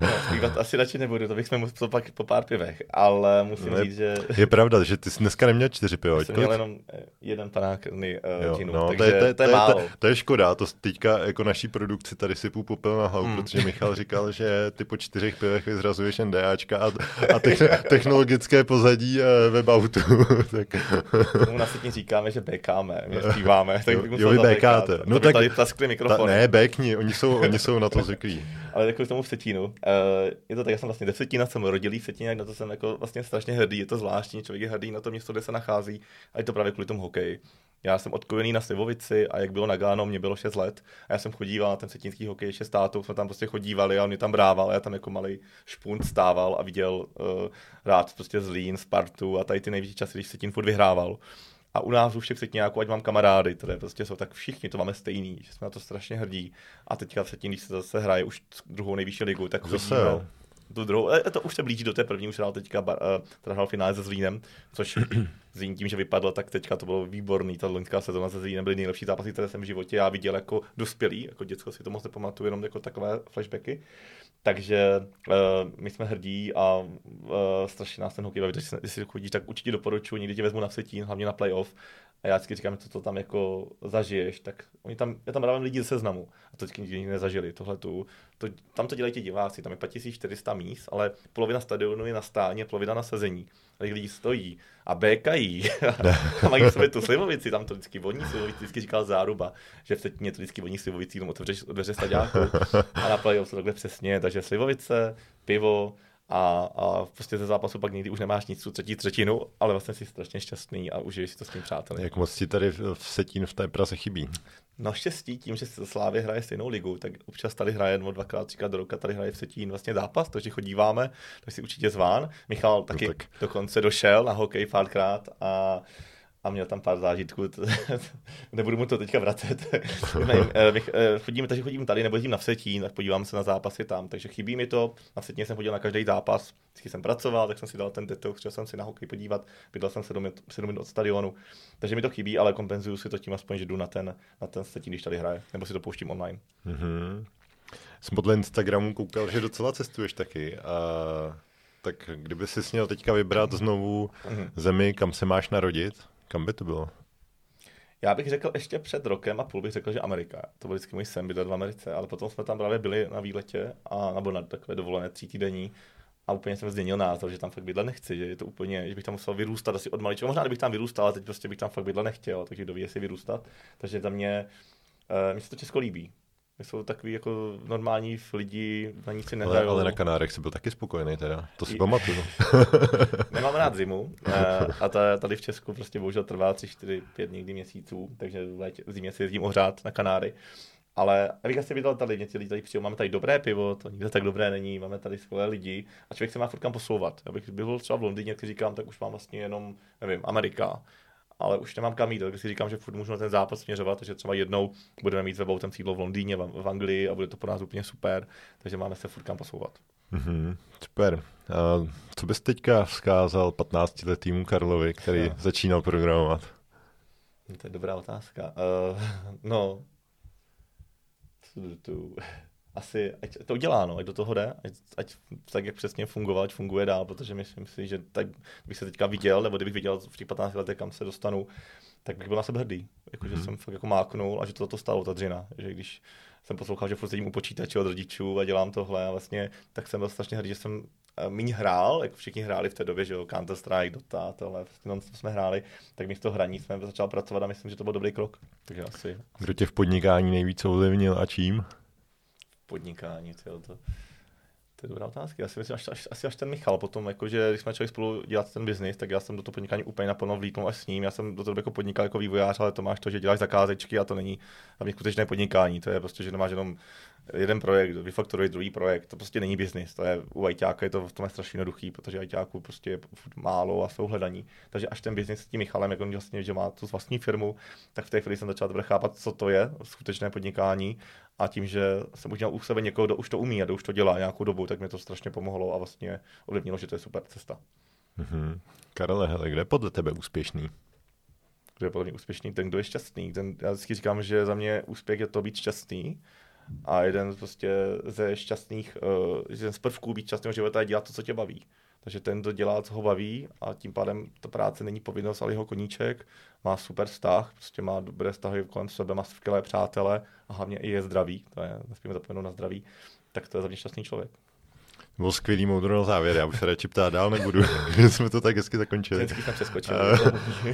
No, zpívat asi radši nebudu, to bychom museli pak po pár pivech, ale musím no, říct, že... Je pravda, že ty jsi dneska neměl čtyři pivo. Jsem měl jenom eh, jeden panák uh, džinu, no, takže to je, to, je, to, je, málo. To, to je škoda, to teďka jako naší produkci tady si půl popel na hlavu, hmm. protože Michal říkal, že ty po čtyřech pivech vyzrazuješ NDAčka a, a te, technologické pozadí uh, webautu. tak. Tomu na říkáme, že bekáme, my zpíváme. Tak jo, jo vy bekáte. No tak, tady plaskli mikrofon. Ta, ne, bekni, oni jsou, oni jsou na to zvyklí. Ale jako k tomu v Cetínu, Uh, je to tak, já jsem vlastně desetina, jsem rodilý Cetíně, na to jsem jako vlastně strašně hrdý, je to zvláštní, člověk je hrdý na to město, kde se nachází a je to právě kvůli tomu hokeji. Já jsem odkojený na Slivovici a jak bylo na Gáno, mě bylo 6 let a já jsem chodíval na ten setínský hokej ještě s tátou, jsme tam prostě chodívali a on mě tam brával a já tam jako malý špunt stával a viděl uh, rád prostě Zlín, Spartu a tady ty největší časy, když Setín furt vyhrával. A u nás už všech nějakou, ať mám kamarády, které prostě jsou tak všichni, to máme stejný, že jsme na to strašně hrdí. A teďka se tím, když se zase hraje už druhou nejvyšší ligu, tak zase, chodíme, tu druhou, e, to už se blíží do té první, už hrál teďka, uh, teda hrál finále se Zlínem, což Zlín tím, že vypadlo, tak teďka to bylo výborný, ta loňská sezóna se Zlínem byly nejlepší zápasy, které jsem v životě já viděl jako dospělý, jako děcko si to moc nepamatuju, jenom jako takové flashbacky. Takže uh, my jsme hrdí a uh, strašně nás ten hokej baví, když si chodíš, tak určitě doporučuji, někdy tě vezmu na setín, hlavně na playoff a já vždycky říkám, co to tam jako zažiješ, tak oni tam, já tam dávám lidi ze seznamu. A to vždycky nikdy nezažili, tohle tu, to, tam to dělají ti diváci, tam je 5400 míst, ale polovina stadionu je na stáně, polovina na sezení. A lidi stojí a békají. A mají v sobě tu slivovici, tam to vždycky voní slivovici, vždycky říkal záruba, že v Cetíně to vždycky voní slivovici, jenom otevřeš dveře stadiáku a na to takhle přesně, takže slivovice, pivo, a, a prostě ze zápasu pak někdy už nemáš nic tu třetí třetinu, ale vlastně jsi strašně šťastný a užiješ si to s tím přáteli. Jak moc ti tady v Setín v té Praze chybí? Naštěstí tím, že Slávě hraje stejnou ligu, tak občas tady hraje jednou, dvakrát, třikrát do roka, tady hraje v Setín vlastně zápas, takže chodíváme, tak si určitě zván. Michal taky no tak. dokonce došel na hokej párkrát a a měl tam pár zážitků, nebudu mu to teďka vracet. Nevím, eh, eh, chodíme, takže chodím tady, nebo jezdím na Vsetín, tak podívám se na zápasy tam, takže chybí mi to. Na Vsetíně jsem chodil na každý zápas, vždycky jsem pracoval, tak jsem si dal ten detox, chtěl jsem si na hokej podívat, bydlel jsem 7 minut, 7 minut od stadionu, takže mi to chybí, ale kompenzuju si to tím aspoň, že jdu na ten, na ten Vsetín, když tady hraje, nebo si to pouštím online. Mm-hmm. Jsem podle Instagramu koukal, že docela cestuješ taky. A tak kdyby si měl teďka vybrat znovu mm-hmm. zemi, kam se máš narodit, kam by to bylo? Já bych řekl ještě před rokem a půl bych řekl, že Amerika. To byl vždycky můj sen bydlet v Americe, ale potom jsme tam právě byli na výletě a nebo na takové dovolené tří týdenní a úplně jsem změnil názor, že tam fakt bydlet nechci, že je to úplně, že bych tam musel vyrůstat asi od malička. Možná, kdybych tam vyrůstal, ale teď prostě bych tam fakt bydlet nechtěl, takže kdo ví, jestli vyrůstat. Takže za mě, uh, mi se to Česko líbí jsou takový jako normální lidi, na nic si nehrajou. Ale, ale na Kanárech jsi byl taky spokojený teda, to si I... pamatuju. Nemám rád zimu eh, a ta, tady v Česku prostě bohužel trvá 3, 4, 5 někdy měsíců, takže v, létě, v zimě si jezdím ohřát na Kanáry. Ale abych asi viděl tady, mě lidi tady přijel, máme tady dobré pivo, to nikde tak dobré není, máme tady skvělé lidi a člověk se má furt kam posouvat. Abych byl třeba v Londýně, jak říkám, tak už mám vlastně jenom, nevím, Amerika ale už nemám kam jít, tak si říkám, že furt můžu na ten zápas směřovat, takže třeba jednou budeme mít webou ten sídlo v Londýně, v, v Anglii a bude to pro nás úplně super, takže máme se furt kam posouvat. Mm-hmm, super. A co bys teďka vzkázal 15-letýmu Karlovi, který no. začínal programovat? To je dobrá otázka. Uh, no, tu, asi, ať to udělá, no, ať do toho jde, ať, ať tak, jak přesně fungoval, ať funguje dál, protože myslím si, že tak bych se teďka viděl, nebo kdybych viděl v těch 15 letech, kam se dostanu, tak bych byl na sebe hrdý. Jako, že mm. jsem fakt jako máknul a že to to stalo, ta dřina. Že když jsem poslouchal, že furt sedím u počítače od rodičů a dělám tohle a vlastně, tak jsem byl strašně hrdý, že jsem eh, míň hrál, jak všichni hráli v té době, že jo, Counter Strike, Dota, tohle, no, jsme hráli, tak místo hraní jsme začal pracovat a myslím, že to byl dobrý krok. Takže asi. Kdo tě v podnikání nejvíce ovlivnil a čím? Podnikání, tyjo, to, to je dobrá otázka. Já si myslím, až, až, asi až ten Michal potom, jakože když jsme začali spolu dělat ten biznis, tak já jsem do toho podnikání úplně naplno vlítnul až s ním. Já jsem do toho jako podnikal jako vývojář, ale to máš to, že děláš zakázečky a to není hlavně skutečné podnikání. To je prostě, že nemáš jenom jeden projekt, vyfakturuj druhý projekt, to prostě není biznis, to je u ITáka je to v tom je strašně jednoduchý, protože ITáků prostě je málo a jsou hledaní. Takže až ten biznis s tím Michalem, jak on vlastně, že má tu vlastní firmu, tak v té chvíli jsem začal dobře chápat, co to je skutečné podnikání a tím, že jsem už měl u sebe někoho, kdo už to umí a kdo už to dělá nějakou dobu, tak mi to strašně pomohlo a vlastně ovlivnilo, že to je super cesta. Mm-hmm. Karole, hele, kde je podle tebe úspěšný? Kdo je podle mě úspěšný? Ten, kdo je šťastný. Ten, já vždycky říkám, že za mě úspěch je to být šťastný a jeden prostě ze šťastných, uh, jeden z prvků být šťastného života je dělat to, co tě baví. Takže ten, kdo dělá, co ho baví a tím pádem ta práce není povinnost, ale jeho koníček, má super vztah, prostě má dobré vztahy kolem sebe, má skvělé přátele a hlavně i je zdravý, to je, nesmíme zapomenout na zdraví, tak to je za mě šťastný člověk. Byl skvělý moudro na závěr, já už se radši ptát dál nebudu, že jsme to tak hezky zakončili. Vždycky jsme přeskočili.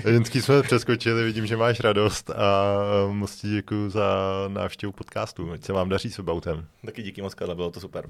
Vždycky jsme přeskočili, vidím, že máš radost a moc ti děkuji za návštěvu podcastu. Ať se vám daří s Weboutem. Taky díky moc, bylo to super.